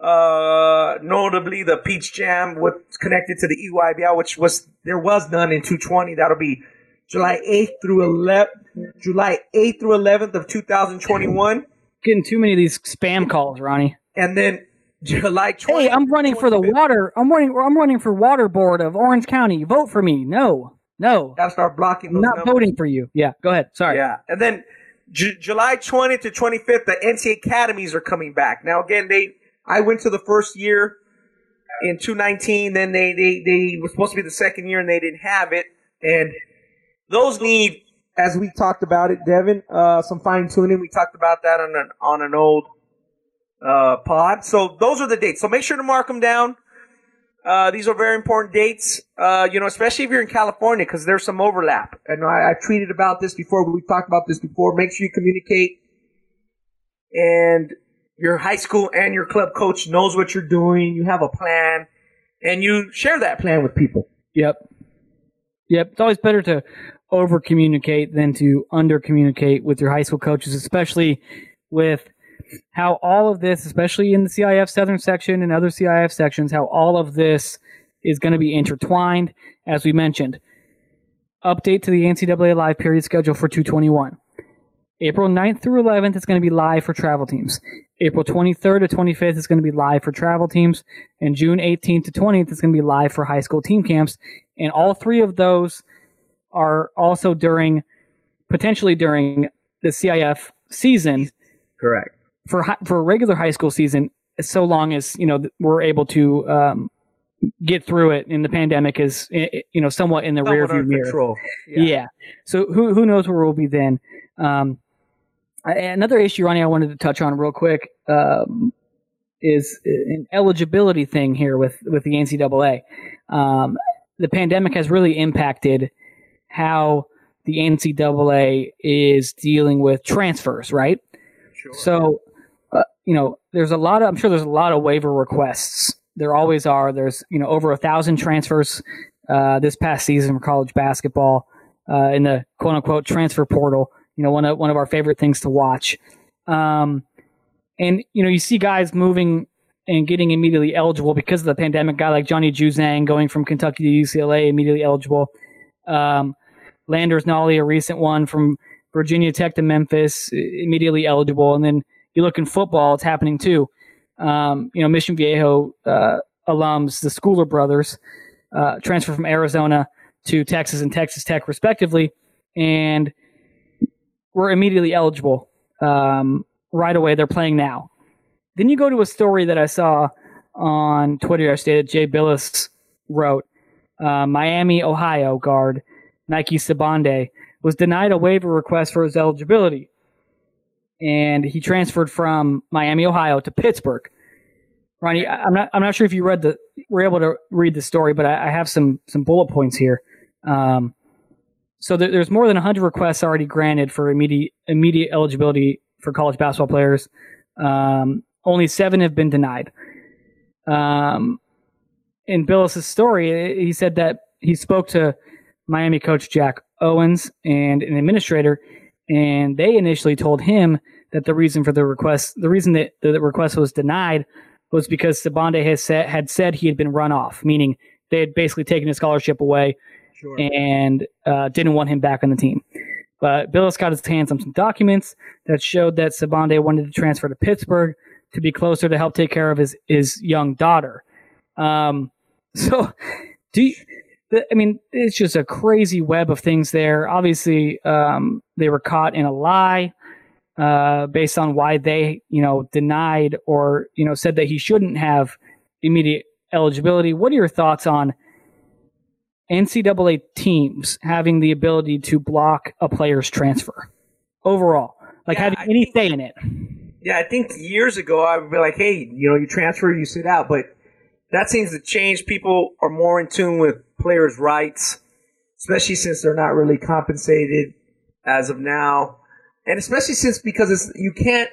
Speaker 3: uh notably the peach jam with connected to the EYBL which was
Speaker 4: There was none in 220. That'll be July 8th through 11th, July 8th through 11th of 2021,
Speaker 1: Getting too many of these spam calls, Ronnie.
Speaker 4: and then July 20th.
Speaker 1: Hey, I'm running for the water. I'm running. I'm running for water board of Orange County. Vote for me. No, no,
Speaker 4: Gotta start blocking
Speaker 1: I'm not
Speaker 4: numbers.
Speaker 1: voting for you. Yeah, go ahead. Sorry.
Speaker 3: Yeah, and then Ju- July 20th to 25th, the NCAA academies are coming back. Now, again, they I went to the first year in 219. Then they they they were supposed to be the second year, and they didn't have it. And those need
Speaker 4: As we talked about it, Devin, uh, some fine tuning.
Speaker 3: we talked about that on an on an old uh, pod. So those are the dates. So make sure to mark them down. Uh, these are very important dates. Uh, you know, especially if you're in California, because there's some overlap.
Speaker 4: And I, I tweeted about this before. We talked about this before. Make sure you communicate.
Speaker 3: and your high school and your club coach knows what you're doing. You have a plan, and you share that plan.
Speaker 4: With people.
Speaker 1: Yep. Yep. It's always better to over communicate than to under communicate with your high school coaches, especially with how all of this, especially in the CIF Southern section and other CIF sections, how all of this is going to be intertwined. As we mentioned, update to the NCAA live period schedule for 221. April 9th through 11th is going to be live for travel teams. April 23rd to 25th is going to be live for travel teams. And June 18th to 20th is going to be live for high school team camps. And all three of those are also during, potentially during the CIF season
Speaker 3: Correct.
Speaker 1: for for a regular high school season, so long as you know we're able to um, get through it, and the pandemic is you know somewhat in the rear view mirror.
Speaker 3: control.
Speaker 1: Yeah. So who who knows where we'll be then? Um, another issue, Ronnie, I wanted to touch on real quick um, is an eligibility thing here with with the NCAA. Um, the pandemic has really impacted how the NCAA is dealing with transfers, right?
Speaker 3: Sure.
Speaker 1: So, uh, you know, there's a lot of, I'm sure there's a lot of waiver requests. There always are. There's, you know, over a thousand transfers uh, this past season for college basketball uh, in the quote unquote transfer portal. You know, one of, one of our favorite things to watch. Um, and, you know, you see guys moving and getting immediately eligible because of the pandemic. Guy like Johnny Juzang going from Kentucky to UCLA, immediately eligible. Um, Landers Nolley, a recent one from Virginia Tech to Memphis, immediately eligible. And then you look in football, it's happening too. Um, you know, Mission Viejo uh, alums, the Schooler brothers, uh, transfer from Arizona to Texas and Texas Tech, respectively, and were immediately eligible um, right away. They're playing now. Then you go to a story that I saw on Twitter yesterday that Jay Bilas wrote. Uh, Miami, Ohio guard Nike Sibande was denied a waiver request for his eligibility. And he transferred from Miami, Ohio to Pittsburgh. Ronnie, I'm not I'm not sure if you read the were able to read the story, but I, I have some some bullet points here. Um, so there, there's more than 100 requests already granted for immediate immediate eligibility for college basketball players. Um, only seven have been denied. Um, in Bilas's story, he said that he spoke to Miami coach Jack Owens and an administrator, and they initially told him that the reason for the request, the reason that the request was denied, was because Sibande has said, had said he had been run off, meaning they had basically taken his scholarship away
Speaker 4: Sure.
Speaker 1: and uh, didn't want him back on the team. But Bilas got his hands on some documents that showed that Sibande wanted to transfer to Pittsburgh to be closer to help take care of his his young daughter. Um, so, do you, I mean it's just a crazy web of things there. Obviously, um, they were caught in a lie. uh, based on why they, you know, denied or you know said that he shouldn't have immediate eligibility. What are your thoughts on NCAA teams having the ability to block a player's transfer overall, like
Speaker 5: Yeah,
Speaker 1: having
Speaker 5: I
Speaker 1: any
Speaker 5: think-
Speaker 1: say in it?
Speaker 3: Yeah, I think years ago I would be like, hey, you know, you transfer, you sit out. But that seems to change. People are more in tune with players' rights, especially since they're not really compensated as of now, and especially since because it's you can't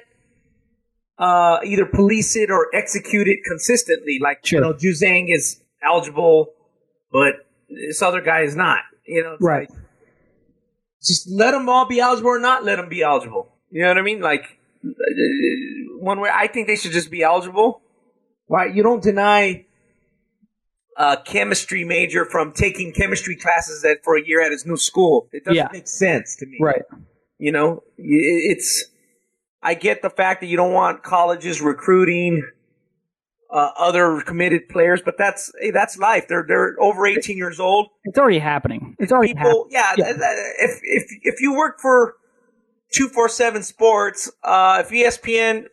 Speaker 3: uh, either police it or execute it consistently. Like
Speaker 1: Sure.
Speaker 3: you know, Juzang is eligible, but this other guy is not. You know, it's
Speaker 1: Right.
Speaker 3: like, just let them all be eligible or not let them be eligible. You know what I mean? Like uh, one way I think they should just be eligible. Why you don't deny a chemistry major from taking chemistry classes at, for a year at his new school? It doesn't
Speaker 1: Yeah.
Speaker 3: make sense to me.
Speaker 1: Right.
Speaker 3: You know, it's. I get the fact that you don't want colleges recruiting uh, other committed players, but that's hey, that's life. They're they're over eighteen years old.
Speaker 1: It's already happening. It's already happening.
Speaker 3: Yeah,
Speaker 1: Yeah.
Speaker 3: th- th- If if if you work for two four seven Sports, uh, if ESPN,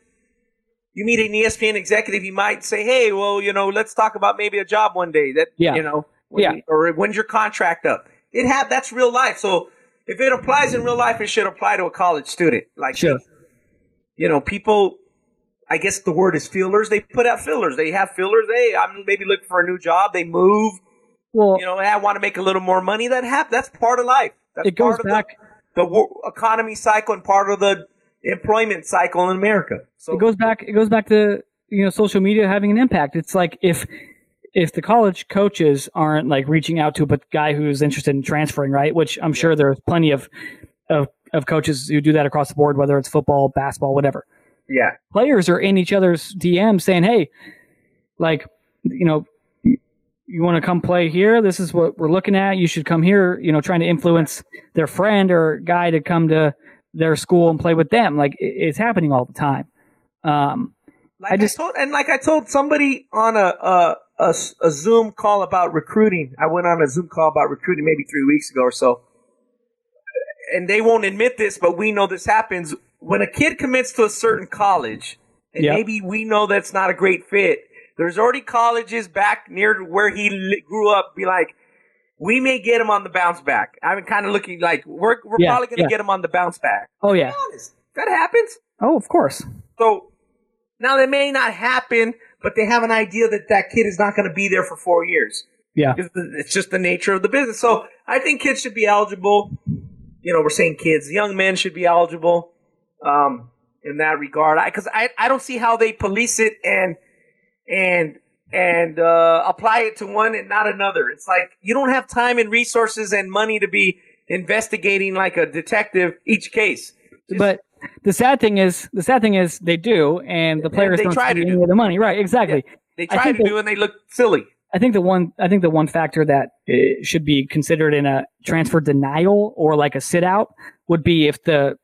Speaker 3: you meet an ESPN executive, he might say, "Hey, well, you know, let's talk about maybe a job one day." That
Speaker 1: Yeah.
Speaker 3: you know, when
Speaker 1: Yeah.
Speaker 3: you- or when's your contract up? It have that's real life. So if it applies in real life, it should apply to a college student. Like,
Speaker 1: Sure.
Speaker 3: you know, people. I guess the word is fillers. They put out fillers. They have fillers. Hey, I'm maybe looking for a new job. They move.
Speaker 1: Well,
Speaker 3: You know, hey, I want to make a little more money. That hap- That's part of life. That's
Speaker 1: it goes
Speaker 3: part of
Speaker 1: back.
Speaker 3: the, the economy cycle and part of the employment cycle in America. So
Speaker 1: it goes back it goes back to you know social media having an impact it's like if if the college coaches aren't like reaching out to a guy who's interested in transferring right which i'm sure there's plenty of of of coaches who do that across the board whether it's football basketball whatever
Speaker 3: yeah,
Speaker 1: players are in each other's DMs saying, "Hey, like, you know, you, you want to come play here? This is what we're looking at. You should come here." You know, trying to influence their friend or guy to come to their school and play with them. Like, it, it's happening all the time. Um,
Speaker 3: like I,
Speaker 1: I just-
Speaker 3: told, and like I told somebody on a a a Zoom call about recruiting. I went on a Zoom call about recruiting maybe three weeks ago or so, and they won't admit this, but we know this happens when a kid commits to a certain college, and
Speaker 1: Yep.
Speaker 3: maybe we know that's not a great fit. There's already colleges back near where he li- grew up. Be like, we may get him on the bounce back. I'm kind of looking like we're we're
Speaker 1: Yeah,
Speaker 3: probably going to
Speaker 1: yeah.
Speaker 3: get him on the bounce back.
Speaker 1: oh yeah.
Speaker 3: that happens.
Speaker 1: Oh, of course.
Speaker 3: So now that may not happen, but they have an idea that that kid is not going to be there for four years.
Speaker 1: Yeah.
Speaker 3: It's just the nature of the business. So I think kids should be eligible. You know, we're saying kids, young men should be eligible um, in that regard. Because I, I, don't see how they police it and and and uh, apply it to one and not another. It's like you don't have time and resources and money to be investigating like a detective each case.
Speaker 1: But the sad thing is, the sad thing is, they do, and the players
Speaker 3: they
Speaker 1: don't
Speaker 3: try to
Speaker 1: any
Speaker 3: do.
Speaker 1: of the money. Right? Exactly.
Speaker 3: They try to
Speaker 1: they-
Speaker 3: do and they look silly.
Speaker 1: I think the one I think the one factor that uh, should be considered in a transfer denial or like a sit out would be if the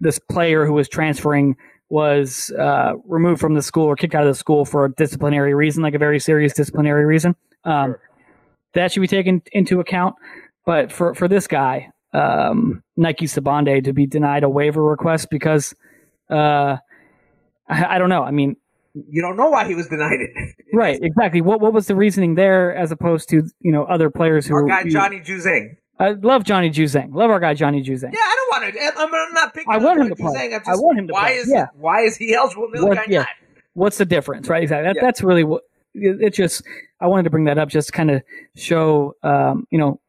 Speaker 1: this player who was transferring was uh, removed from the school or kicked out of the school for a disciplinary reason, like a very serious disciplinary reason. Um, That should be taken into account. But for for this guy, um, Nike Sibande, to be denied a waiver request because uh, I, I don't know. I mean,
Speaker 3: You don't know why he was denied it.
Speaker 1: Right, exactly. What what was the reasoning there as opposed to you know other players who
Speaker 3: Our guy Johnny Juzang.
Speaker 1: I love Johnny Juzang. Love our guy Johnny Juzang.
Speaker 3: Yeah, I don't want to. I'm I'm not picking.
Speaker 1: I want him to play.
Speaker 3: Juzang. I'm
Speaker 1: I want him to
Speaker 3: why
Speaker 1: play.
Speaker 3: Is,
Speaker 1: Yeah.
Speaker 3: Why is he eligible? The
Speaker 1: What- yeah.
Speaker 3: not?
Speaker 1: What's the difference, right? Exactly. That,
Speaker 3: Yeah.
Speaker 1: That's really what it it just. I wanted to bring that up just to kind of show. Um, you know,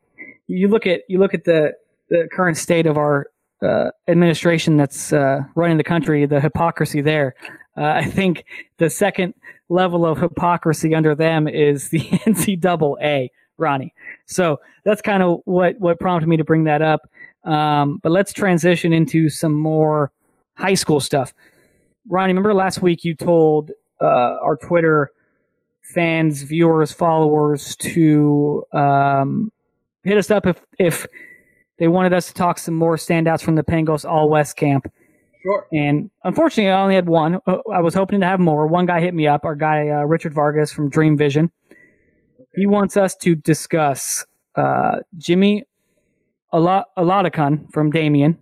Speaker 1: you look at you look at the the current state of our uh, administration that's uh, running the country, the hypocrisy there. Uh, I think the second level of hypocrisy under them is the NCAA, Ronnie. So that's kind of what what prompted me to bring that up. Um, but let's transition into some more high school stuff. Ronnie, remember last week you told uh, our Twitter fans, viewers, followers to um, hit us up if if they wanted us to talk some more standouts from the Pangos All West camp.
Speaker 3: Sure.
Speaker 1: And unfortunately, I only had one. Uh, I was hoping to have more. One guy hit me up, our guy uh, Richard Vargas from Dream Vision. He wants us to discuss uh, Jimmy Ala- from Damien,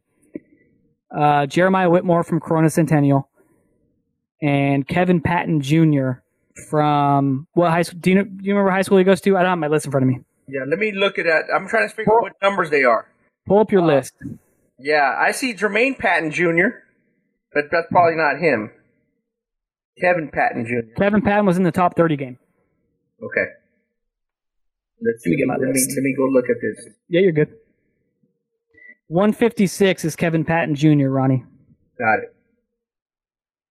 Speaker 1: uh, Jeremiah Whitmore from Corona Centennial, and Kevin Patton Jr. from what high school? Do you, know, do you remember high school he goes to? I don't have my list in front of me.
Speaker 3: Yeah, let me look at that. I'm trying to figure out what numbers they are.
Speaker 1: Pull up your
Speaker 3: Uh,
Speaker 1: list.
Speaker 3: Yeah, I see Jermaine Patton Jr., but that's probably not him. Kevin Patton Jr.
Speaker 1: Kevin Patton was in the top 30 game.
Speaker 3: Okay. Let's see.
Speaker 1: me get my
Speaker 3: let, me, let me go look at this.
Speaker 1: Yeah, you're good. 156 is Kevin Patton Jr., Ronnie.
Speaker 3: Got it.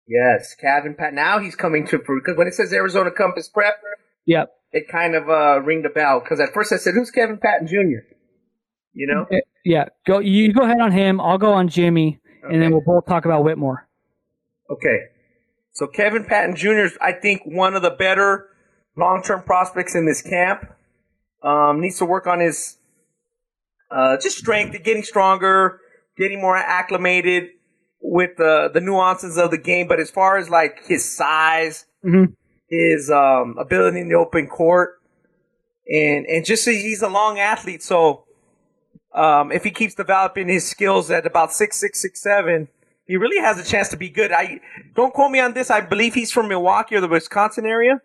Speaker 3: Yes, Kevin Patton. Now he's coming to because when it says Arizona Compass Prep,
Speaker 1: Yep.
Speaker 3: it kind of uh, ringed a bell. Because at first I said, "Who's Kevin Patton Jr.?" You know.
Speaker 1: Eh, Yeah, go. You go ahead on him. I'll go on Jimmy, and then we'll both talk about Whitmore.
Speaker 3: Okay. So Kevin Patton Jr. is, I think, one of the better long-term prospects in this camp. Um, needs to work on his uh, just strength, getting stronger, getting more acclimated with the the nuances of the game. But as far as like his size,
Speaker 1: Mhm.
Speaker 3: his um, ability in the open court, and and just he's a long athlete, so. Um, if he keeps developing his skills at about six six six seven, he really has a chance to be good. I don't quote me on this. I believe he's from Milwaukee or the Wisconsin area,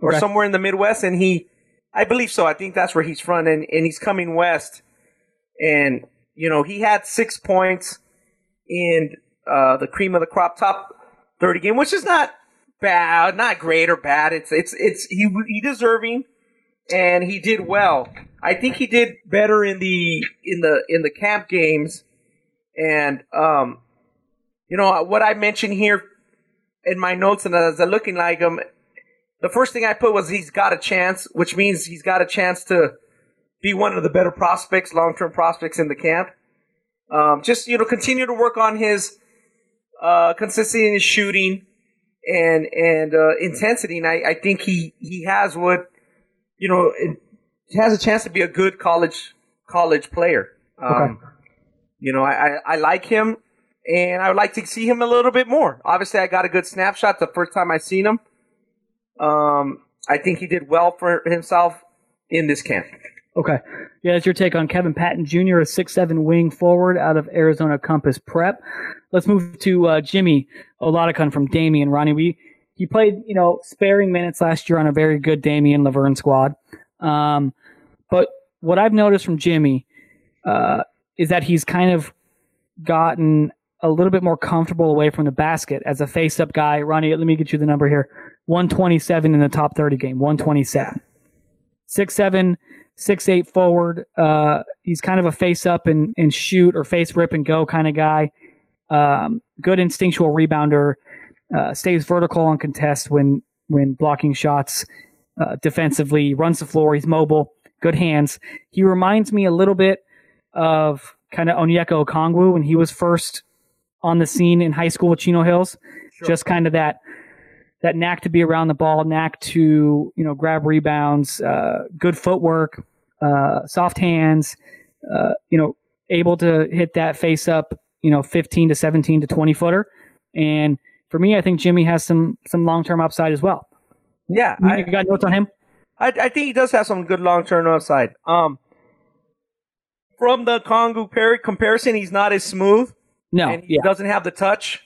Speaker 3: or
Speaker 1: Okay.
Speaker 3: somewhere in the Midwest, and he, I believe so. I think that's where he's from, and and he's coming west, and you know he had six points in uh, the cream of the crop top thirty game, which is not bad, not great or bad. It's it's it's he he deserving, and he did well. I think he did better in the in the in the camp games, and um, you know what I mentioned here in my notes, and as I'm looking like him, the first thing I put was he's got a chance, which means he's got a chance to be one of the better prospects, long term prospects in the camp. Um, just you know, continue to work on his uh, consistency in his shooting and and uh, intensity, and I, I think he he has what you know it, has a chance to be a good college college player. Um, You know, I, I, I like him, and I would like to see him a little bit more. Obviously, I got a good snapshot the first time I seen him. Um, I think he did well for himself in this camp.
Speaker 1: Okay. Yeah, that's your take on Kevin Patton Jr., a six-seven wing forward out of Arizona Compass Prep. Let's move to uh, Jimmy Oladokun from Damien. Ronnie, we he played you know sparing minutes last year on a very good Damien Laverne squad. Um, but what I've noticed from Jimmy uh, is that he's kind of gotten a little bit more comfortable away from the basket as a face-up guy. Ronnie, let me get you the number here: one twenty-seven in the top thirty game. One twenty-seven. Six seven six eight forward. Uh, he's kind of a face up and, and shoot or face rip and go kind of guy. Um, good instinctual rebounder. Uh, stays vertical on contest when when blocking shots. Uh, defensively, runs the floor. He's mobile. Good hands. He reminds me a little bit of kind of Onyeka Okongwu when he was first on the scene in high school with Chino Hills. Just kind of that that knack to be around the ball, knack to you know grab rebounds, uh, good footwork, uh, soft hands, uh, you know, able to hit that face up, you know, 15 to 17 to 20 footer. And for me, I think Jimmy has some some long term upside as well.
Speaker 3: Yeah,
Speaker 1: You
Speaker 3: I,
Speaker 1: got notes on him?
Speaker 3: I, I think he does have some good long term upside. Um, from the Kongu Perry comparison, he's not as smooth.
Speaker 1: No,
Speaker 3: and he
Speaker 1: yeah,
Speaker 3: doesn't have the touch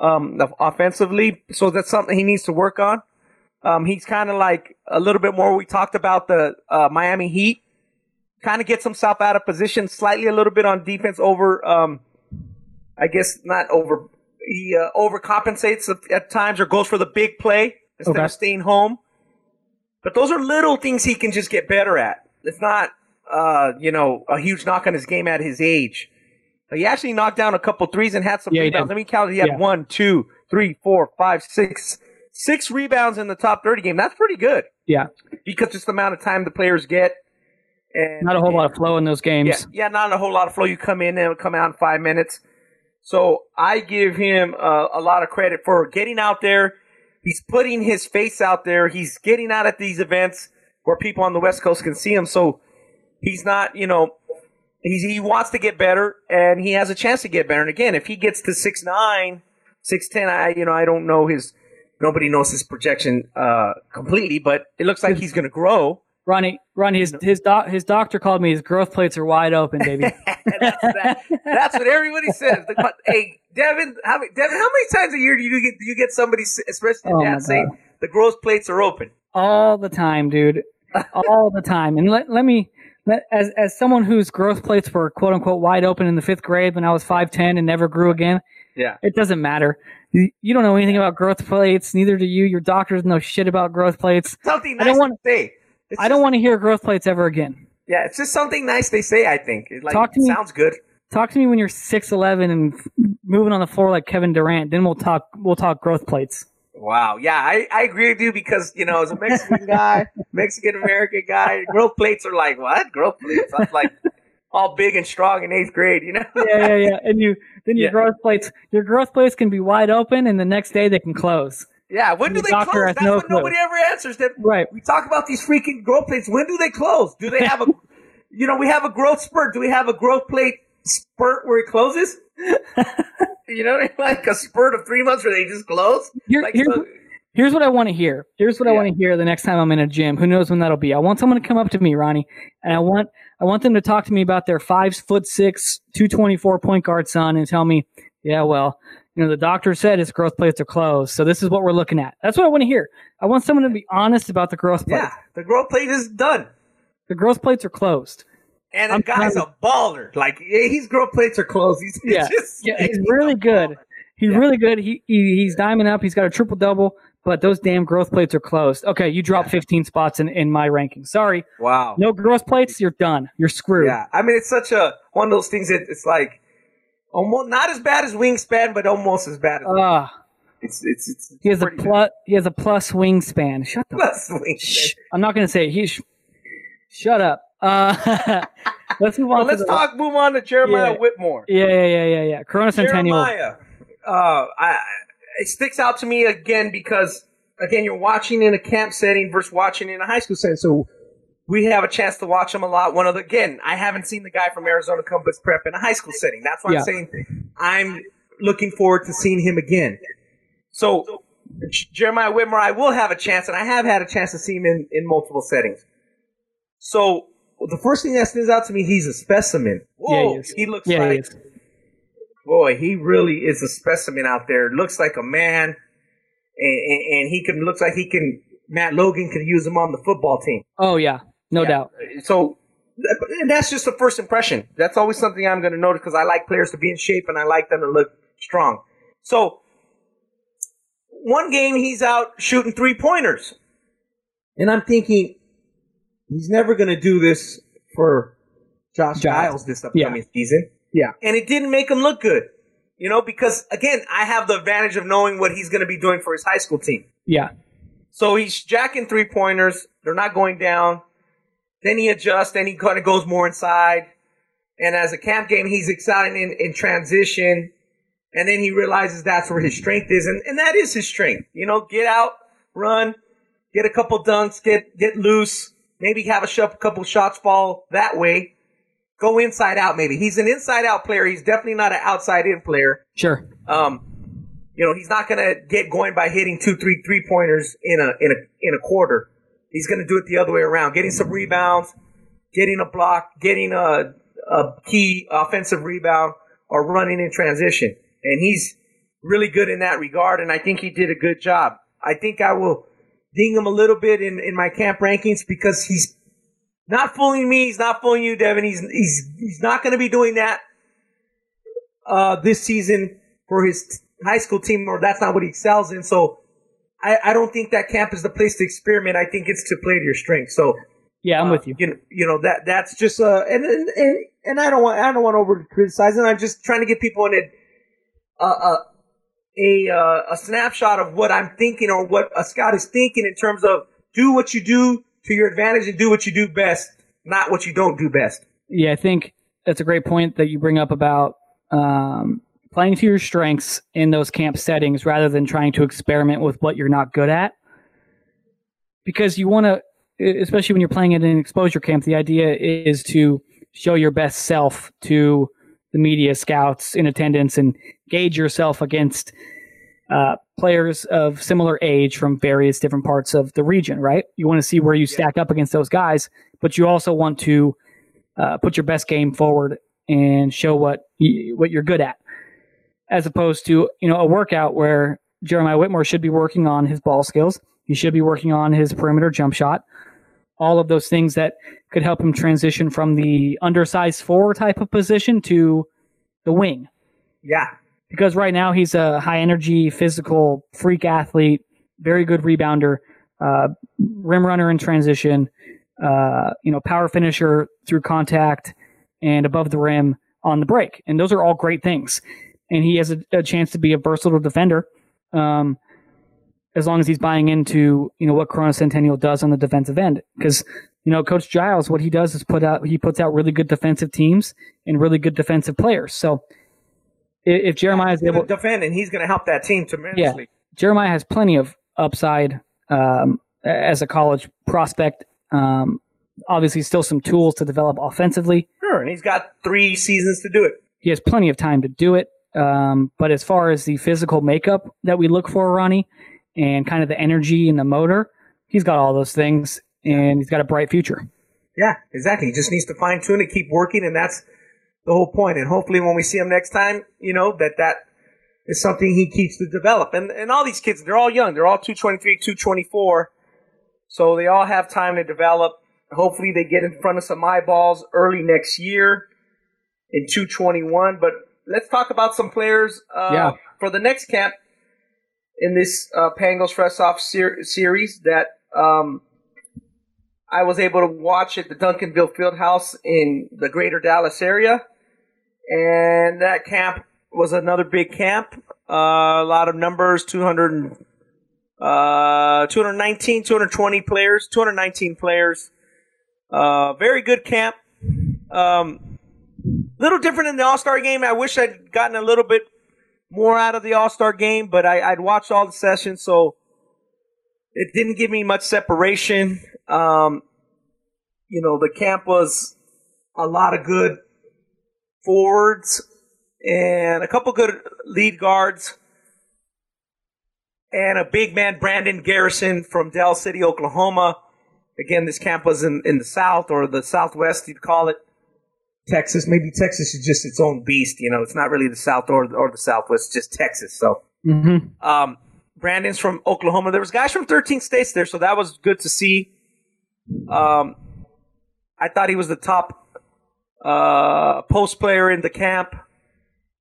Speaker 3: um, offensively, so that's something he needs to work on. Um, he's kind of like a little bit more. We talked about the uh, Miami Heat. Kind of gets himself out of position slightly, a little bit on defense. Over, um, I guess not over. He uh, overcompensates at- times, or goes for the big play instead
Speaker 1: Okay.
Speaker 3: of staying home. But those are little things he can just get better at. It's not, uh, you know, a huge knock on his game at his age. He actually knocked down a couple threes and had some
Speaker 1: Yeah,
Speaker 3: rebounds. Let me count. He had
Speaker 1: Yeah.
Speaker 3: one, two, three, four, five, six, six rebounds in the top thirty game. That's pretty good
Speaker 1: yeah.
Speaker 3: because just the amount of time the players get. And
Speaker 1: Not a whole lot of flow in those
Speaker 3: yeah,
Speaker 1: games.
Speaker 3: yeah, not a whole lot of flow. You come in and come out in five minutes. So I give him uh, a lot of credit for getting out there. He's putting his face out there. He's getting out at these events where people on the West Coast can see him. So he's not, you know, he's, he wants to get better and he has a chance to get better. And again, if he gets to six nine, six ten, I you know I don't know his. Nobody knows his projection uh, completely, but it looks like he's going to grow.
Speaker 1: Ronnie, Ronnie, his his doc, his doctor called me. His growth plates are wide open, baby.
Speaker 3: that's, that, that's what everybody says. The- hey, Devin, how Devin, how many times a year do you get do you get somebody, especially
Speaker 1: Oh,
Speaker 3: dad, saying the growth plates are open?
Speaker 1: all the time, dude, all the time. And let let me. As as someone whose growth plates were quote unquote wide open in the fifth grade when I was five ten and never grew again,
Speaker 3: Yeah.
Speaker 1: it doesn't matter. You, you don't know anything about growth plates. Neither do you. Your doctors know shit about growth plates.
Speaker 3: Something
Speaker 1: I
Speaker 3: nice
Speaker 1: don't want-
Speaker 3: to say. It's
Speaker 1: I don't want to hear growth plates ever again.
Speaker 3: Yeah, it's just something nice they say. I think. It, like,
Speaker 1: Talk to me.
Speaker 3: Sounds good.
Speaker 1: Talk to me when you're six eleven and moving on the floor like Kevin Durant. Then we'll talk. We'll talk growth plates.
Speaker 3: Wow. Yeah, I, I agree with you because you know, as a Mexican guy, Mexican American guy, growth plates are like what? Growth plates? I'm like all big and strong in eighth grade. You know.
Speaker 1: Yeah, yeah, yeah. And you then your
Speaker 3: Yeah.
Speaker 1: growth plates. Your growth plates can be wide open, and the next day they can close.
Speaker 3: Yeah. When do
Speaker 1: The
Speaker 3: they close? That's
Speaker 1: no
Speaker 3: what nobody ever answers. That
Speaker 1: Right.
Speaker 3: we talk about these freaking growth plates. When do they close? Do they have a, you know, we have a growth spurt. Do we have a growth plate spurt where it closes? you know, like a spurt of three months where they just close.
Speaker 1: Here,
Speaker 3: Like,
Speaker 1: here's,
Speaker 3: so-
Speaker 1: here's what I want to hear. Here's what I want to hear the next time I'm in a gym. Who knows when that'll be? I want someone to come up to me, Ronnie, and I want I want them to talk to me about their five foot six, two twenty four point guard son, and tell me, yeah, well, you know, the doctor said his growth plates are closed, so this is what we're looking at. That's what I want to hear. I want someone to be honest about the growth plate.
Speaker 3: yeah, the growth plate is done.
Speaker 1: The growth plates are closed.
Speaker 3: And the
Speaker 1: I'm
Speaker 3: guy's
Speaker 1: trying
Speaker 3: a baller. Like his growth plates are closed. He's, he's
Speaker 1: Yeah.
Speaker 3: just,
Speaker 1: Yeah, he's really good. He's
Speaker 3: Yeah.
Speaker 1: really good. He, he he's diamond up. He's got a triple double, but those damn growth plates are closed. Okay, you dropped 15 spots in, in my ranking. Sorry,
Speaker 3: Wow.
Speaker 1: no growth plates. You're done. You're screwed.
Speaker 3: Yeah, I mean it's such a one of those things that it's like almost not as bad as wingspan, but almost as bad as
Speaker 1: Ah,
Speaker 3: it's it's it's.
Speaker 1: he has a
Speaker 3: pretty
Speaker 1: plus. He has a plus wingspan. Shut the.
Speaker 3: Plus wingspan.
Speaker 1: Shh. I'm not gonna say it. He's. Shut up. Uh, let's move on.
Speaker 3: Well, let's talk. Move on to Jeremiah
Speaker 1: Yeah.
Speaker 3: Whitmore.
Speaker 1: Yeah, yeah, yeah, yeah, yeah. Corona Centennial.
Speaker 3: Jeremiah, uh, I, it sticks out to me again because again you're watching in a camp setting versus watching in a high school setting. So we have a chance to watch him a lot. One of the again, I haven't seen the guy from Arizona Compass Prep in a high school setting. That's why
Speaker 1: Yeah.
Speaker 3: I'm saying I'm looking forward to seeing him again. So Jeremiah Whitmore, I will have a chance, and I have had a chance to see him in, in multiple settings. So the first thing that stands out to me, he's a specimen.
Speaker 1: Yeah, he
Speaker 3: Whoa, he looks
Speaker 1: Yeah,
Speaker 3: like
Speaker 1: is.
Speaker 3: boy, he really is a specimen out there. Looks like a man, and, and, and he can looks like he can. Matt Logan can use him on the football team.
Speaker 1: Oh yeah, no
Speaker 3: Yeah.
Speaker 1: doubt.
Speaker 3: So, and that's just the first impression. That's always something I'm going to notice because I like players to be in shape and I like them to look strong. So, one game he's out shooting three pointers, and I'm thinking he's never going to do this for Josh
Speaker 1: Giles.
Speaker 3: Giles this upcoming season.
Speaker 1: Yeah.
Speaker 3: and it didn't make him look good. You know, because again, I have the advantage of knowing what he's going to be doing for his high school team.
Speaker 1: Yeah.
Speaker 3: So he's jacking three pointers. They're not going down. Then he adjusts. Then he kind of goes more inside. And as a camp game, he's excited in, in transition. And then he realizes that's where his strength is. And, and that is his strength. You know, get out, run, get a couple dunks, get, get loose, maybe have a sh- couple shots fall that way. Go inside out, maybe. He's an inside out player. He's definitely not an outside in player.
Speaker 1: Sure.
Speaker 3: Um, you know, he's not going to get going by hitting two, three, three pointers in a in a in a quarter. He's going to do it the other way around, getting some rebounds, getting a block, getting a a key offensive rebound, or running in transition. And he's really good in that regard. And I think he did a good job. I think I will ding him a little bit in in my camp rankings because he's not fooling me. He's not fooling you, Devin. He's he's he's not going to be doing that uh, this season for his t- high school team, or that's not what he excels in. So I, I don't think that camp is the place to experiment. I think it's to play to your strengths. So
Speaker 1: Yeah, I'm
Speaker 3: uh,
Speaker 1: with you.
Speaker 3: You know, you know that that's just uh, and and and, and I don't want I don't want to over criticize it. I'm just trying to give people an uh, uh, a uh, a snapshot of what I'm thinking or what a scout is thinking in terms of do what you do to your advantage and do what you do best, not what you don't do best.
Speaker 1: Yeah, I think that's a great point that you bring up about um, playing to your strengths in those camp settings rather than trying to experiment with what you're not good at. Because you want to, especially when you're playing in an exposure camp, the idea is to show your best self to the media scouts in attendance and gauge yourself against uh, players of similar age from various different parts of the region, right? You want to see where you stack up against those guys, but you also want to uh, put your best game forward and show what you, what you're good at, as opposed to you know a workout where Jeremiah Whitmore should be working on his ball skills. He should be working on his perimeter jump shot. All of those things that could help him transition from the undersized four type of position to the wing.
Speaker 3: Yeah.
Speaker 1: Because right now he's a high energy, physical, freak athlete, very good rebounder, uh, rim runner in transition, uh, you know, power finisher through contact and above the rim on the break. And those are all great things. And he has a, a chance to be a versatile defender. Um, as long as he's buying into, you know, what Corona Centennial does on the defensive end. Because, you know, Coach Giles, what he does is put out, he puts out really good defensive teams and really good defensive players. So if, Jeremiah is able
Speaker 3: to defend, and he's going to help that team tremendously.
Speaker 1: Yeah, Jeremiah has plenty of upside um, as a college prospect. Um, obviously, still some tools to develop offensively.
Speaker 3: Sure, and he's got three seasons to do it.
Speaker 1: He has plenty of time to do it. Um, but as far as the physical makeup that we look for, Ronnie, and kind of the energy and the motor, he's got all those things, and he's got a bright future.
Speaker 3: Yeah, exactly. He just needs to fine tune it, keep working, and that's the whole point. And hopefully, when we see him next time, you know that that is something he keeps to develop. And and all these kids, they're all young. They're all 223, 224, so they all have time to develop. Hopefully, they get in front of some eyeballs early next year in 221. But let's talk about some players uh,
Speaker 1: Yeah.
Speaker 3: for the next camp in this uh, Pangos Frosh/Soph ser- series that um, I was able to watch at the Duncanville Fieldhouse in the greater Dallas area. And that camp was another big camp. Uh, a lot of numbers 200, uh, 219, 220 players, 219 players. Uh, very good camp. Um, little different in the All Star game. I wish I'd gotten a little bit more out of the All Star game, but I, I'd watched all the sessions, so it didn't give me much separation. Um, you know, the camp was a lot of good forwards and a couple good lead guards and a big man, Brandon Garrison from Del City, Oklahoma. Again, this camp was in, in the South or the Southwest, you'd call it. Texas, maybe Texas is just its own beast. You know, it's not really the South or, or the Southwest, just Texas. So,
Speaker 1: Mm-hmm.
Speaker 3: um, Brandon's from Oklahoma. There was guys from 13 states there, so that was good to see. Um, I thought he was the top uh, post player in the camp.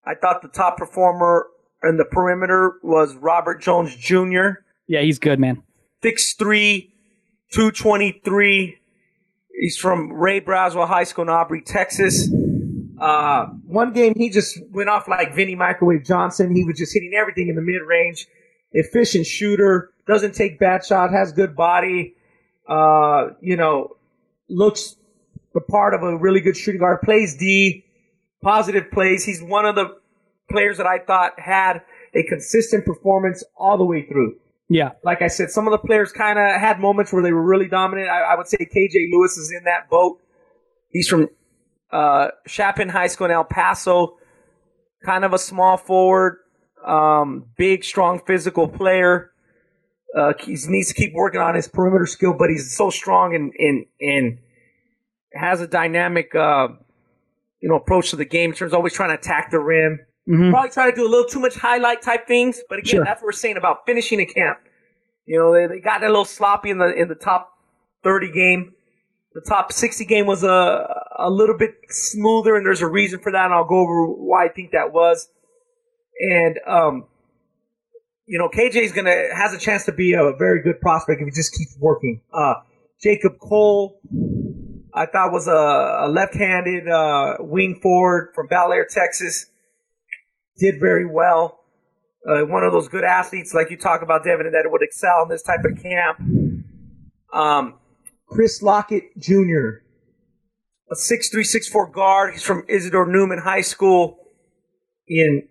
Speaker 3: I thought the top performer in the perimeter was Robert Jones Jr.
Speaker 1: Yeah, he's good, man.
Speaker 3: 6'3", 223. He's from Ray Braswell High School in Aubrey, Texas. Uh, one game he just went off like Vinnie Microwave Johnson. He was just hitting everything in the mid range. Efficient shooter, doesn't take bad shot, has good body. Uh, you know, looks the part of a really good shooting guard. Plays D, positive plays. He's one of the players that I thought had a consistent performance all the way through
Speaker 1: Yeah,
Speaker 3: like I said, some of the players kind of had moments where they were really dominant. I, I would say KJ Lewis is in that boat. He's from uh, Chapin High School in El Paso. Kind of a small forward, um, big, strong, physical player. Uh, he needs to keep working on his perimeter skill, but he's so strong and and and has a dynamic, uh, you know, approach to the game. In terms of always trying to attack the rim.
Speaker 1: Mhm.
Speaker 3: Probably try to do a little too much highlight type things, but again,
Speaker 1: Sure.
Speaker 3: that's what we're saying about finishing a camp. You know, they, they got a little sloppy in the in the top thirty game. The top sixty game was a a little bit smoother, and there's a reason for that. And I'll go over why I think that was. And um, you know, KJ's gonna has a chance to be a very good prospect if he just keeps working. Uh, Jacob Cole, I thought was a, a left-handed uh, wing forward from Bel Air, Texas. Did very well. Uh, one of those good athletes, like you talk about, Devin, that would excel in this type of camp. Um, Chris Lockett Jr., a 6'3", 6'4 guard. He's from Isidore Newman High School in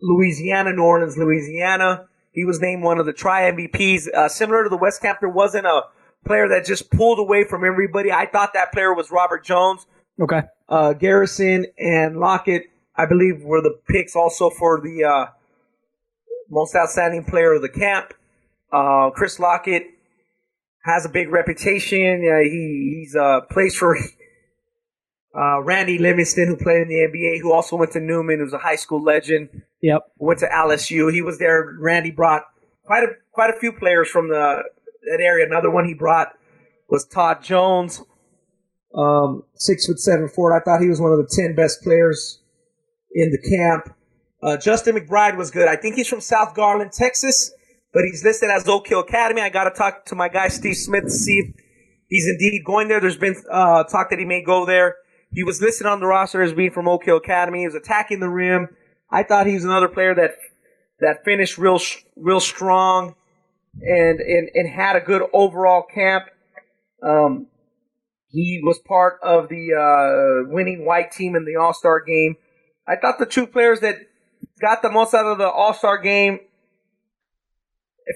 Speaker 3: Louisiana, New Orleans, Louisiana. He was named one of the tri MVPs. Uh, similar to the West Camp, there wasn't a player that just pulled away from everybody. I thought that player was Robert Jones.
Speaker 1: okay.
Speaker 3: Uh, Garrison and Lockett, I believe, were the picks also for the uh, most outstanding player of the camp. Uh, Chris Lockett has a big reputation. Uh, he he's uh, plays for uh, Randy Livingston, who played in the NBA, who also went to Newman, who's a high school legend.
Speaker 1: Yep.
Speaker 3: Went to LSU. He was there. Randy brought quite a quite a few players from the that area. Another one he brought was Todd Jones, um, six foot seven forward. I thought he was one of the ten best players in the camp. Uh, Justin McBride was good. I think he's from South Garland, Texas, but he's listed as Oak Hill Academy. I got to talk to my guy Steve Smith to see if he's indeed going there. There's been uh, talk that he may go there. He was listed on the roster as being from Oak Hill Academy. He was attacking the rim. I thought he was another player that that finished real real strong and and, and had a good overall camp. Um, he was part of the uh, winning white team in the All Star game. I thought the two players that got the most out of the All Star game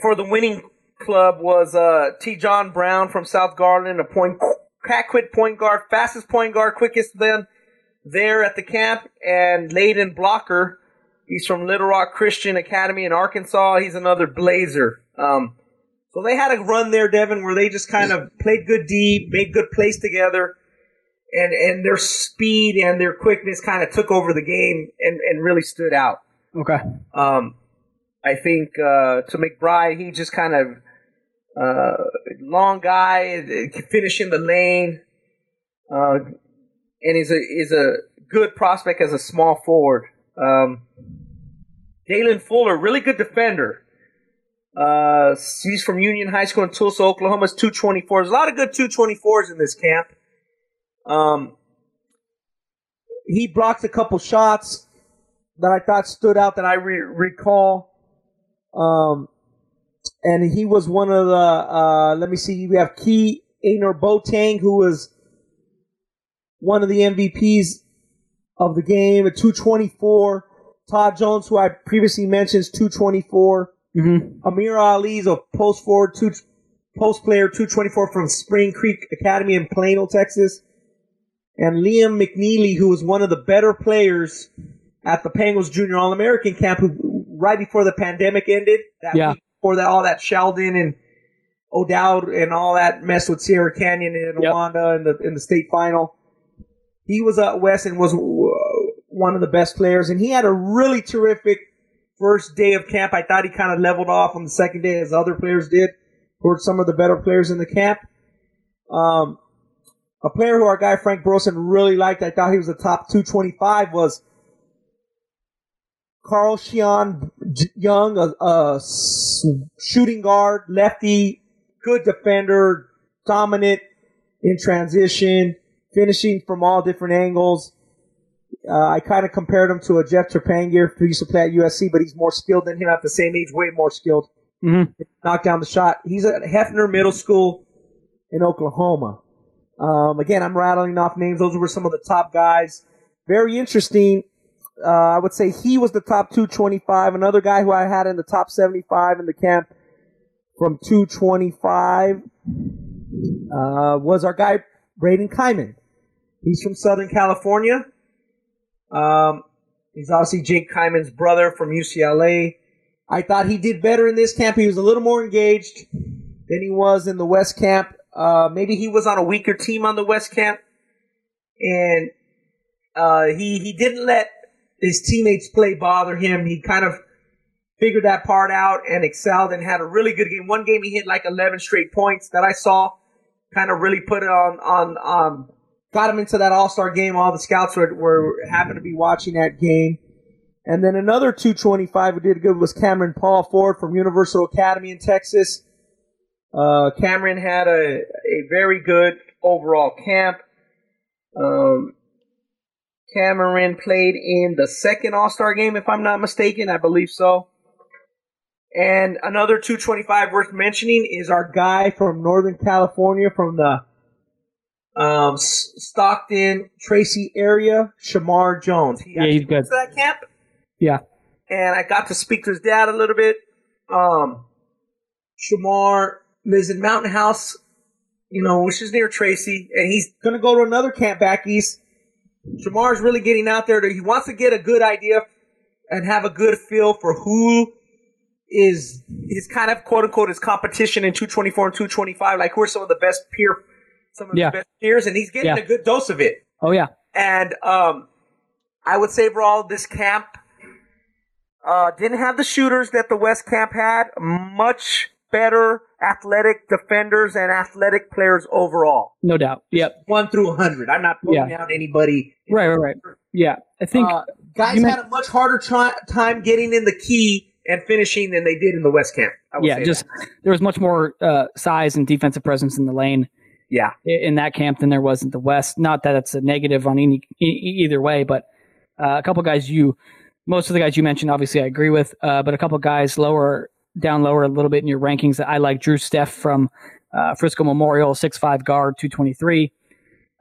Speaker 3: for the winning club was uh, T. John Brown from South Garland, a point cat quit point guard, fastest point guard, quickest then there at the camp, and Layden Blocker. He's from Little Rock Christian Academy in Arkansas. He's another Blazer. Um, so they had a run there, Devin, where they just kind of played good D, made good plays together, and and their speed and their quickness kind of took over the game and, and really stood out.
Speaker 1: Okay.
Speaker 3: Um, I think uh, to McBride, he just kind of uh, long guy, can finish in the lane, uh, and is a is a good prospect as a small forward. Um, Dalen Fuller, really good defender. Uh, he's from Union High School in Tulsa, Oklahoma. Is 224. There's a lot of good 224s in this camp. Um, he blocked a couple shots that I thought stood out that I re- recall. Um, and he was one of the. Uh, let me see. We have Key Ainor Botang, who was one of the MVPs of the game at 224. Todd Jones, who I previously mentioned, is 224.
Speaker 1: Mm-hmm.
Speaker 3: Amir Ali is a post forward, two, post player, 224 from Spring Creek Academy in Plano, Texas. And Liam McNeely, who was one of the better players at the Pangos Junior All American camp, who right before the pandemic ended, that
Speaker 1: Yeah.
Speaker 3: week before that, all that Sheldon and O'Dowd and all that mess with Sierra Canyon and
Speaker 1: Yep.
Speaker 3: In the in the state final. He was at West and was uh, one of the best players, and he had a really terrific first day of camp. I thought he kind of leveled off on the second day, as other players did, were some of the better players in the camp. Um, a player who our guy Frank Burlison really liked, I thought he was the top 225, was Carl Sheon J- Young, a shooting guard, lefty, good defender, dominant in transition, finishing from all different angles. Uh, I kind of compared him to a Jeff Trepanier who used to play at USC, but he's more skilled than him at the same age, way more skilled.
Speaker 1: Mm-hmm.
Speaker 3: Knock down the shot. He's at Hefner Middle School in Oklahoma. Um, again, I'm rattling off names. Those were some of the top guys. Very interesting. Uh, I would say he was the top 225. Another guy who I had in the top 75 in the camp from 225 uh, was our guy Braden Kyman. He's from Southern California. Um, he's obviously Jake Kyman's brother from UCLA. I thought he did better in this camp. He was a little more engaged than he was in the West camp. Uh, maybe he was on a weaker team on the West camp, and uh, he he didn't let his teammates' play bother him. He kind of figured that part out and excelled and had a really good game. One game he hit like 11 straight points that I saw. Kind of really put it on on um, got him into that All Star game. All the scouts were, were happened to be watching that game. And then another 225 who did good was Cameron Paul Ford from Universal Academy in Texas. Uh, Cameron had a, a very good overall camp. Um, Cameron played in the second All Star game, if I'm not mistaken. I believe so. And another 225 worth mentioning is our guy from Northern California from the um, Stockton, Tracy area, Shamar Jones. He
Speaker 1: Yeah, he's good.
Speaker 3: to that camp
Speaker 1: Yeah.
Speaker 3: and I got to speak to his dad a little bit. Um, Shamar lives in Mountain House, you know, which is near Tracy, and he's gonna go to another camp back east. Shamar's really getting out there. To, he wants to get a good idea and have a good feel for who is is kind of quote unquote his competition in 224 and 225. Like who are some of the best peer, some of
Speaker 1: Yeah.
Speaker 3: the best peers, and he's getting
Speaker 1: Yeah.
Speaker 3: a good dose of it.
Speaker 1: Oh yeah,
Speaker 3: And um, I would say overall, this camp uh, didn't have the shooters that the West camp had. Much better athletic defenders and athletic players overall.
Speaker 1: no doubt. Yep.
Speaker 3: One through 100. I'm not pulling
Speaker 1: Yeah.
Speaker 3: out anybody.
Speaker 1: Right, right, right. Yeah, I think
Speaker 3: Uh, guys
Speaker 1: you
Speaker 3: had a much harder try- time getting in the key and finishing than they did in the West camp. I would
Speaker 1: yeah,
Speaker 3: say
Speaker 1: just
Speaker 3: that.
Speaker 1: there was much more uh, size and defensive presence in the lane
Speaker 3: yeah.
Speaker 1: in that camp than there was in the West. Not that it's a negative on any either way, but uh, a couple guys you, most of the guys you mentioned, obviously I agree with, uh, but a couple guys lower down lower a little bit in your rankings I like. Drew Steph from uh, Frisco Memorial, six five guard, two twenty three.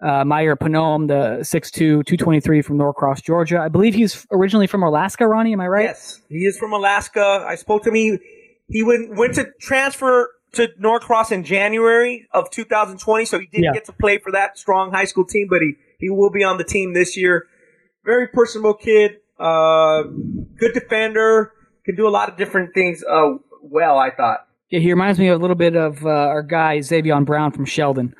Speaker 1: Uh, Meyer Panome, the 6'2", 223 from Norcross, Georgia. I believe he's originally from Alaska, Ronnie. Am I right?
Speaker 3: Yes, he is from Alaska. I spoke to him. He, he went went to transfer to Norcross in January of 2020, so he didn't
Speaker 1: Yeah.
Speaker 3: get to play for that strong high school team, but he, he will be on the team this year. Very personable kid, uh, good defender, can do a lot of different things uh, well, I thought.
Speaker 1: Yeah, he reminds me a little bit of uh, our guy Xavier Brown from Sheldon.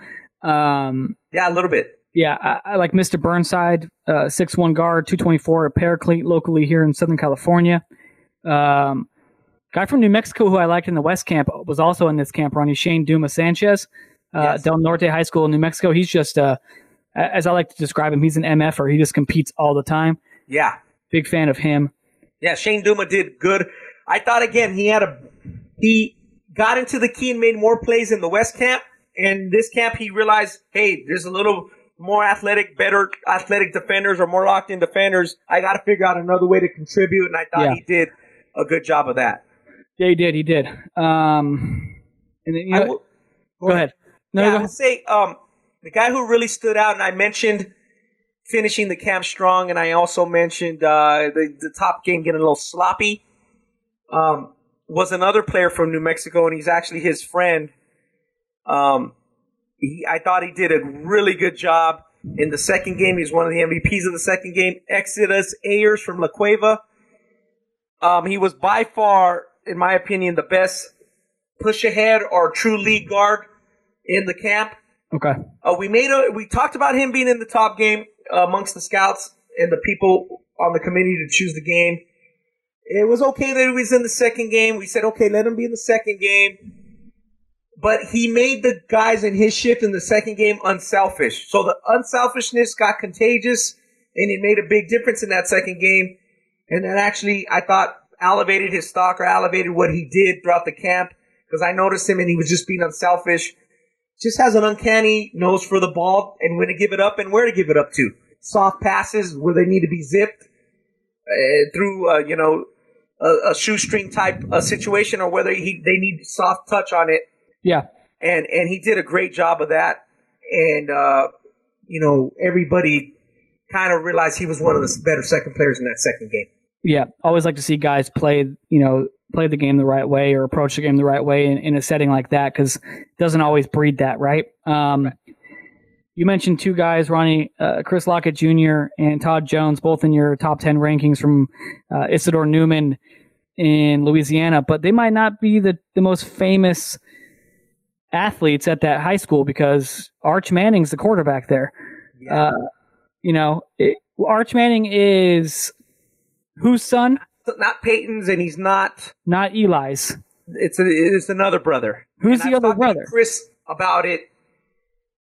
Speaker 1: Um,
Speaker 3: Yeah, a little bit.
Speaker 1: yeah, I, I like Mr. Burnside, uh, six one guard, two twenty four, a paraclete locally here in Southern California. Um, guy from New Mexico who I liked in the West Camp was also in this camp. Ronnie Shane Duma Sanchez, uh,
Speaker 3: Yes.
Speaker 1: Del Norte High School in New Mexico. He's just, uh, as I like to describe him, he's an MFer. He just competes all the time.
Speaker 3: Yeah.
Speaker 1: Big fan of him.
Speaker 3: Yeah, Shane Duma did good. I thought again he had a he got into the key and made more plays in the West camp. And this camp he realized, hey, there's a little more athletic, better athletic defenders or more locked in defenders. I got to figure out another way to contribute, and I thought
Speaker 1: Yeah.
Speaker 3: he did a good job of that.
Speaker 1: Yeah, he did. He did. Um, and then, you know,
Speaker 3: will-
Speaker 1: go ahead. No,
Speaker 3: yeah,
Speaker 1: go
Speaker 3: I would say um, the guy who really stood out, and I mentioned finishing the camp strong, and I also mentioned uh, the the top game getting a little sloppy. Um, was another player from New Mexico, and he's actually his friend. Um, he, I thought he did a really good job in the second game. He's one of the MVPs of the second game. Exodus Ayers from La Cueva. Um, he was by far, in my opinion, the best push ahead or true lead guard in the camp.
Speaker 1: Okay.
Speaker 3: Uh, we made a we talked about him being in the top game amongst the scouts and the people on the committee to choose the game. It was okay that he was in the second game. We said, okay, let him be in the second game. But he made the guys in his shift in the second game unselfish. So the unselfishness got contagious, and it made a big difference in that second game. And that actually, I thought, elevated his stock or elevated what he did throughout the camp because I noticed him and he was just being unselfish just has an uncanny nose for the ball and when to give it up and where to give it up to. Soft passes where they need to be zipped uh, through, uh, you know, a, a shoestring type uh, situation, or whether he they need soft touch on it.
Speaker 1: Yeah.
Speaker 3: And and he did a great job of that. And uh, you know, everybody kind of realized he was one of the better second players in that second game.
Speaker 1: Yeah, always like to see guys play, you know, play the game the right way or approach the game the right way in, in a setting like that because it doesn't always breed that, right? Um, You mentioned two guys, Ronnie, uh, Chris Lockett Jr. and Todd Jones, both in your top 10 rankings from uh, Isidore Newman in Louisiana, but they might not be the, the most famous athletes at that high school because Arch Manning's the quarterback there. Uh, you know, it, Arch Manning is whose son?
Speaker 3: Not Peyton's, and he's not.
Speaker 1: Not Eli's.
Speaker 3: It's a, it's another brother.
Speaker 1: Who's
Speaker 3: And
Speaker 1: the
Speaker 3: I've
Speaker 1: other brother?
Speaker 3: Chris about it.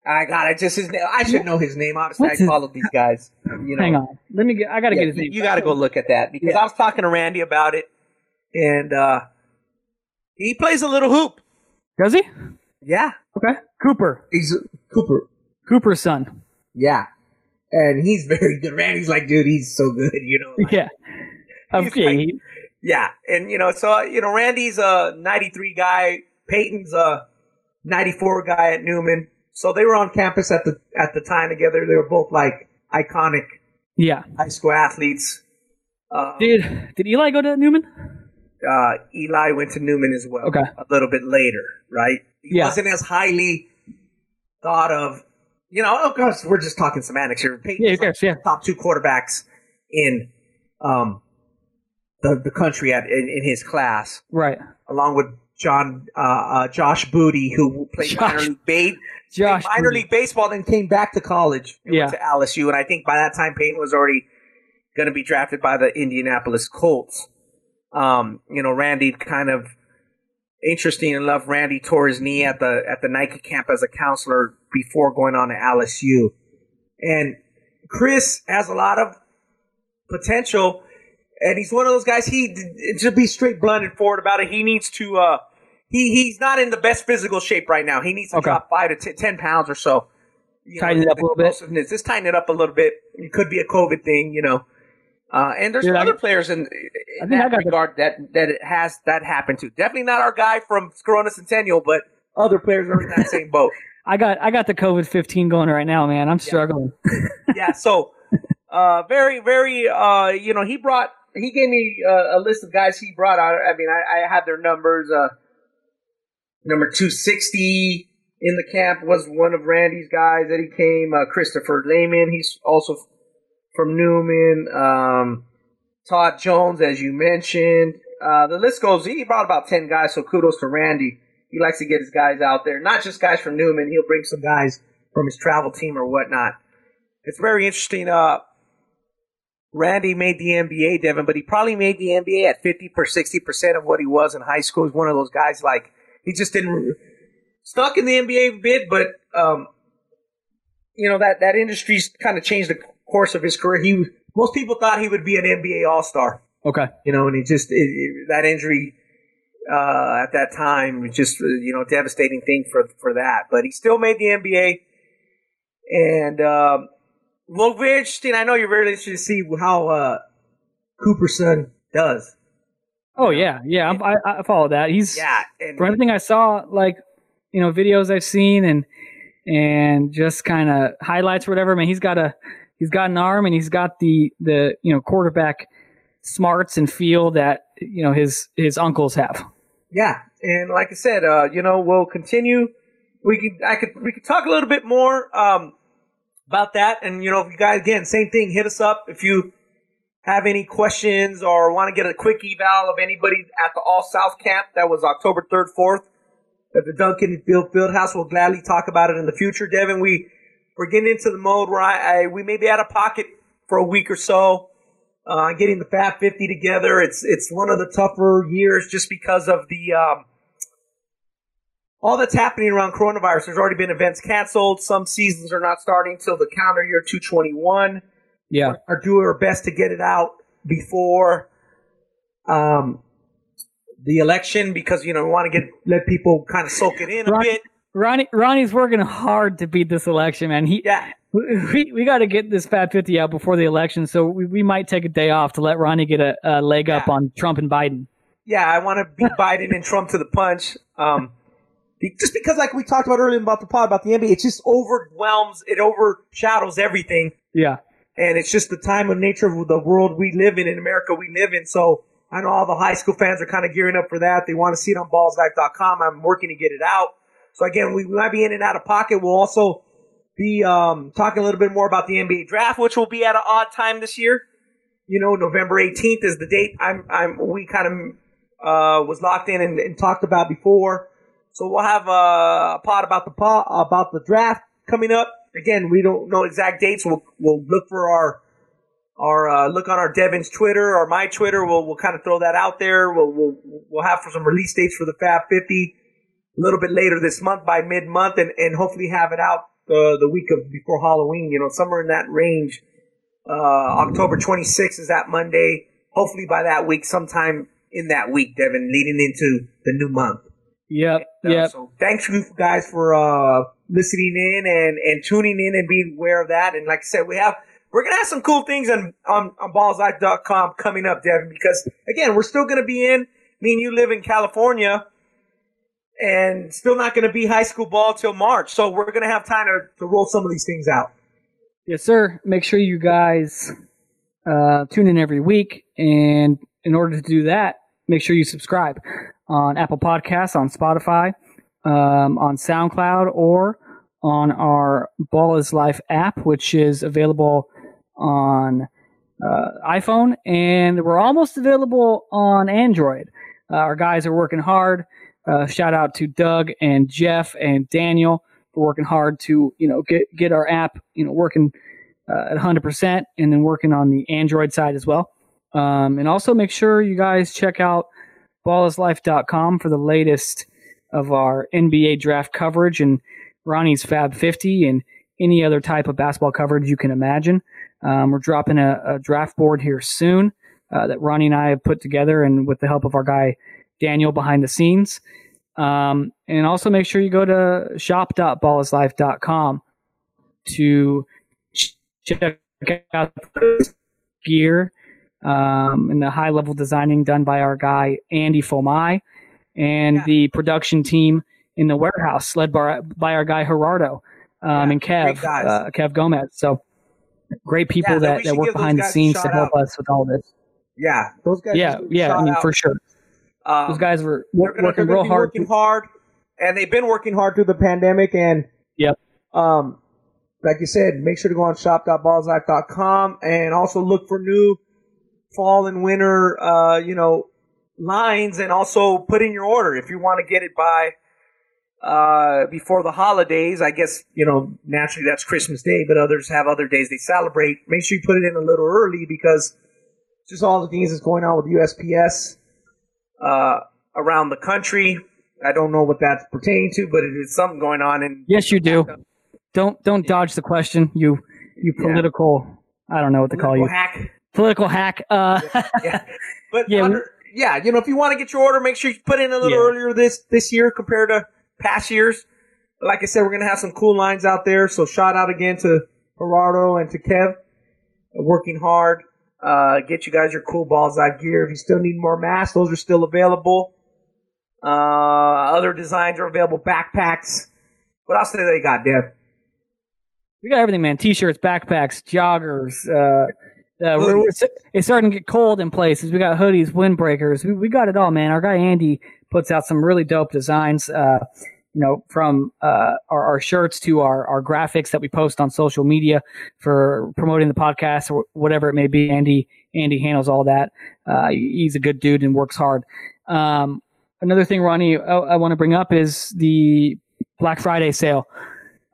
Speaker 3: I got it. Just his name. I should know his name. Honestly,
Speaker 1: What's
Speaker 3: I
Speaker 1: his-
Speaker 3: followed these guys. You know.
Speaker 1: Hang on. Let me get I gotta
Speaker 3: Yeah,
Speaker 1: get his name.
Speaker 3: you got to go look at that because I was talking to Randy about it, and uh, he plays a little hoop.
Speaker 1: Does he?
Speaker 3: Yeah,
Speaker 1: Okay. Cooper.
Speaker 3: he's Cooper.
Speaker 1: Cooper's son.
Speaker 3: Yeah, and he's very good. Randy's like, dude, he's so good. You know. like-
Speaker 1: Yeah. Okay.
Speaker 3: like- Yeah, and you know, so you know, Randy's a '93 guy. Peyton's a '94 guy at Newman. So they were on campus at the at the time together. They were both like iconic
Speaker 1: yeah.
Speaker 3: high school athletes. Uh,
Speaker 1: Did did Eli go to Newman?
Speaker 3: uh, Eli went to Newman as well.
Speaker 1: Okay.
Speaker 3: A little bit later, right? He
Speaker 1: Yeah.
Speaker 3: wasn't as highly thought of. You know, of course, we're just talking semantics here. Peyton's
Speaker 1: Yeah, cares? Yeah.
Speaker 3: top two quarterbacks in um the, the country at in, in his class,
Speaker 1: Right.
Speaker 3: along with John uh, uh, Josh Booty, who played
Speaker 1: Josh-
Speaker 3: minor league ba-
Speaker 1: Josh.
Speaker 3: played minor league baseball, then came back to college
Speaker 1: Yeah.
Speaker 3: to LSU, and I think by that time Peyton was already going to be drafted by the Indianapolis Colts. Um, you know, Randy kind of interesting enough. Randy tore his knee at the at the Nike camp as a counselor before going on to LSU, and Chris has a lot of potential, and he's one of those guys. He to be straight blunt and forward about it. He needs to. Uh, he he's not in the best physical shape right now. He needs to
Speaker 1: Okay.
Speaker 3: drop five to t- ten pounds or so. You
Speaker 1: Tighten it up a little bit.
Speaker 3: Just tighten it up a little bit. It could be a COVID thing, you know. Uh, and there's
Speaker 1: Dude, I-
Speaker 3: other players in, in
Speaker 1: I
Speaker 3: that
Speaker 1: got the-
Speaker 3: regard that that it has that happened to. Definitely not our guy from Corona Centennial, but other players are in that same boat.
Speaker 1: I got I got the COVID fifteen going right now, man. I'm struggling.
Speaker 3: yeah. So, uh, very, very, uh, you know, he brought, he gave me uh, a list of guys he brought out. I mean, I, I had their numbers. Uh, number 260 in the camp was one of Randy's guys that he came. Uh, Christopher Lehman, he's also from Newman. Um, Todd Jones, as you mentioned. Uh, the list goes, he brought about 10 guys, so kudos to Randy. He likes to get his guys out there. Not just guys from Newman, he'll bring some guys from his travel team or whatnot. It's very interesting. Uh, Randy made the NBA, Devin, but he probably made the NBA at 50 per 60% of what he was in high school. He's one of those guys like, he just didn't, stuck in the NBA a bit, but, um, you know, that, that industry's kind of changed the course of his career. He, most people thought he would be an NBA All Star,
Speaker 1: Okay.
Speaker 3: you know, and he just, it, it- that injury, uh, at that time was just, you know, devastating thing for, for that. But he still made the NBA. And, um, well, very interesting. I know you're very interested to see how uh, Cooper's son does.
Speaker 1: Oh yeah, yeah. I'm, I I follow that. He's
Speaker 3: Yeah, and
Speaker 1: from everything I saw, like you know, videos I've seen and and just kind of highlights or whatever. I mean, he's got a he's got an arm and he's got the the you know quarterback smarts and feel that you know his his uncles have.
Speaker 3: yeah, and like I said, uh, you know, we'll continue. We could, I could, we could talk a little bit more um, about that. And you know, if you guys again, same thing, hit us up if you have any questions or want to get a quick eval of anybody at the All South camp. That was October third, fourth. At the Duncan Field Fieldhouse, we'll gladly talk about it in the future. Devin, we we're getting into the mode where I, I we may be out of pocket for a week or so. Uh, getting the Fab 50 together, it's it's one of the tougher years just because of the um, all that's happening around coronavirus. There's already been events canceled. Some seasons are not starting till the calendar year 221
Speaker 1: Yeah.
Speaker 3: are doing our best to get it out before um, the election because you know we want to get let people kind of soak it in a
Speaker 1: Right.
Speaker 3: bit.
Speaker 1: Ronnie Ronnie's working hard to beat this election, man. He
Speaker 3: Yeah,
Speaker 1: we, we got to get this Fab 50 out before the election, so we, we might take a day off to let Ronnie get a, a leg up on Trump and Biden.
Speaker 3: yeah. I want to beat Biden and Trump to the punch. Um, just because, like we talked about earlier about the pod about the NBA, it just overwhelms, it overshadows everything.
Speaker 1: Yeah.
Speaker 3: and it's just the time and nature of the world we live in in America we live in. So I know all the high school fans are kind of gearing up for that. They want to see it on ballslife.com. I'm working to get it out. So again, we might be in and out of pocket. We'll also be um, talking a little bit more about the NBA draft, which will be at an odd time this year. You know, November 18th is the date. I'm, I'm, we kind of uh, was locked in and, and talked about before. So we'll have a pod about the po- about the draft coming up. Again, we don't know exact dates. We'll we'll look for our our uh, look on our Devin's Twitter or my Twitter. We'll we'll kind of throw that out there. We'll we'll we'll have for some release dates for the Fab 50 a little bit later this month by mid month, and and hopefully have it out uh, the week of before Halloween. You know, somewhere in that range. Uh, October 26th is that Monday. Hopefully by that week, sometime in that week, Devin, leading into the new month.
Speaker 1: Yep.
Speaker 3: Uh,
Speaker 1: Yep.
Speaker 3: So thanks you guys for uh, listening in and, and tuning in and being aware of that. And like I said, we have we're gonna have some cool things on on, on ballslife.com coming up, Devin, because again, we're still gonna be in. Me and you live in California, and still not gonna be high school ball till March. So we're gonna have time to, to roll some of these things out.
Speaker 1: Yes, sir. Make sure you guys uh, tune in every week. And in order to do that, make sure you subscribe on Apple Podcasts, on Spotify, um, on SoundCloud, or on our Ball is Life app, which is available on uh, iPhone, and we're almost available on Android. Uh, our guys are working hard. Uh, shout out to Doug and Jeff and Daniel for working hard to you know get get our app you know working uh, at 100 percent, and then working on the Android side as well. Um, and also make sure you guys check out ballislife.com for the latest of our NBA draft coverage and Ronnie's Fab 50 and any other type of basketball coverage you can imagine. Um, we're dropping a, a, draft board here soon uh, that Ronnie and I have put together, and with the help of our guy Daniel behind the scenes. Um, and also make sure you go to shop.ballislife.com to check out gear um, and the high level designing done by our guy Andy Fomai and yeah. the production team in the warehouse led by, by our guy Gerardo um, yeah, and Kev uh, Kev Gomez. So great people yeah, that, that work behind the scenes to help out. us with all this.
Speaker 3: Yeah, those guys.
Speaker 1: Yeah, yeah. I mean, out. for sure. Um, those guys were they're gonna, working they're real hard.
Speaker 3: Working hard, and they've been working hard through the pandemic. And
Speaker 1: yep.
Speaker 3: Um, like you said, make sure to go on shop.ballislife.com and also look for new fall and winter, uh, you know, lines, and also put in your order if you want to get it by uh, before the holidays. I guess, you know, naturally that's Christmas Day, but others have other days they celebrate. Make sure you put it in a little early because just all the things that's going on with USPS uh, around the country. I don't know what that's pertaining to, but it is something going on. And
Speaker 1: yes, you do. Don't don't dodge the question. You you political. Yeah. I don't know what to
Speaker 3: political
Speaker 1: call you.
Speaker 3: Hack.
Speaker 1: Political hack. Uh,
Speaker 3: yeah, yeah. But yeah, under, yeah, you know, if you want to get your order, make sure you put in a little yeah. earlier this this year compared to past years. Like I said, we're gonna have some cool lines out there. So shout out again to Gerardo and to Kev, working hard. Uh, get you guys your cool balls out gear. If you still need more masks, those are still available. Uh, other designs are available. Backpacks. What else do they got, Dev?
Speaker 1: We got everything, man. T-shirts, backpacks, joggers. Uh, uh, we're, we're, it's starting to get cold in places. We got hoodies, windbreakers. We, we got it all, man. Our guy Andy puts out some really dope designs. Uh, you know, from uh, our, our, shirts to our, our graphics that we post on social media for promoting the podcast or whatever it may be. Andy Andy handles all that. Uh, he's a good dude and works hard. Um, another thing, Ronnie, I, I want to bring up is the Black Friday sale.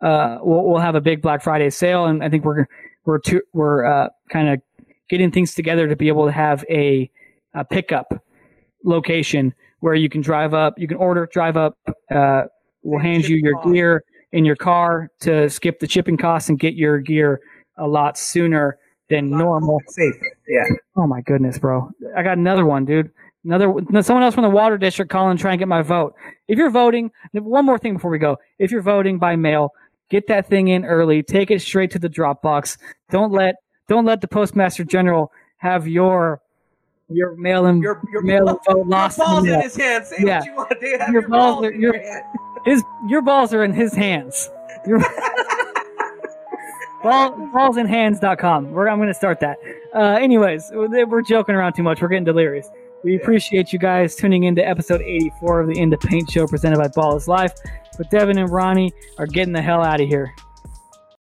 Speaker 1: Uh, we'll, we'll, have a big Black Friday sale, and I think we're we're we're uh, kind of getting things together to be able to have a, a, pickup location where you can drive up, you can order, drive up. Uh, we'll hand you your gear in your car to skip the shipping costs and get your gear a lot sooner than normal.
Speaker 3: Safe, yeah.
Speaker 1: Oh my goodness, bro! I got another one, dude. Another someone else from the water district calling trying to get my vote. If you're voting, one more thing before we go. If you're voting by mail, get that thing in early. Take it straight to the drop box. Don't let don't let the postmaster general have your your mail in
Speaker 3: your, your
Speaker 1: mail
Speaker 3: in vote lost. Your balls in, in his hands. Say yeah. you want. They have your, your balls, balls are, in your, your
Speaker 1: his your balls are in his hands. Your, ball, ballsinhands.com. We're, I'm going to start that. Uh, anyways, we're joking around too much. We're getting delirious. We appreciate you guys tuning into episode 84 of the In the Paint Show presented by Ball is Life. But Devin and Ronnie are getting the hell out of here.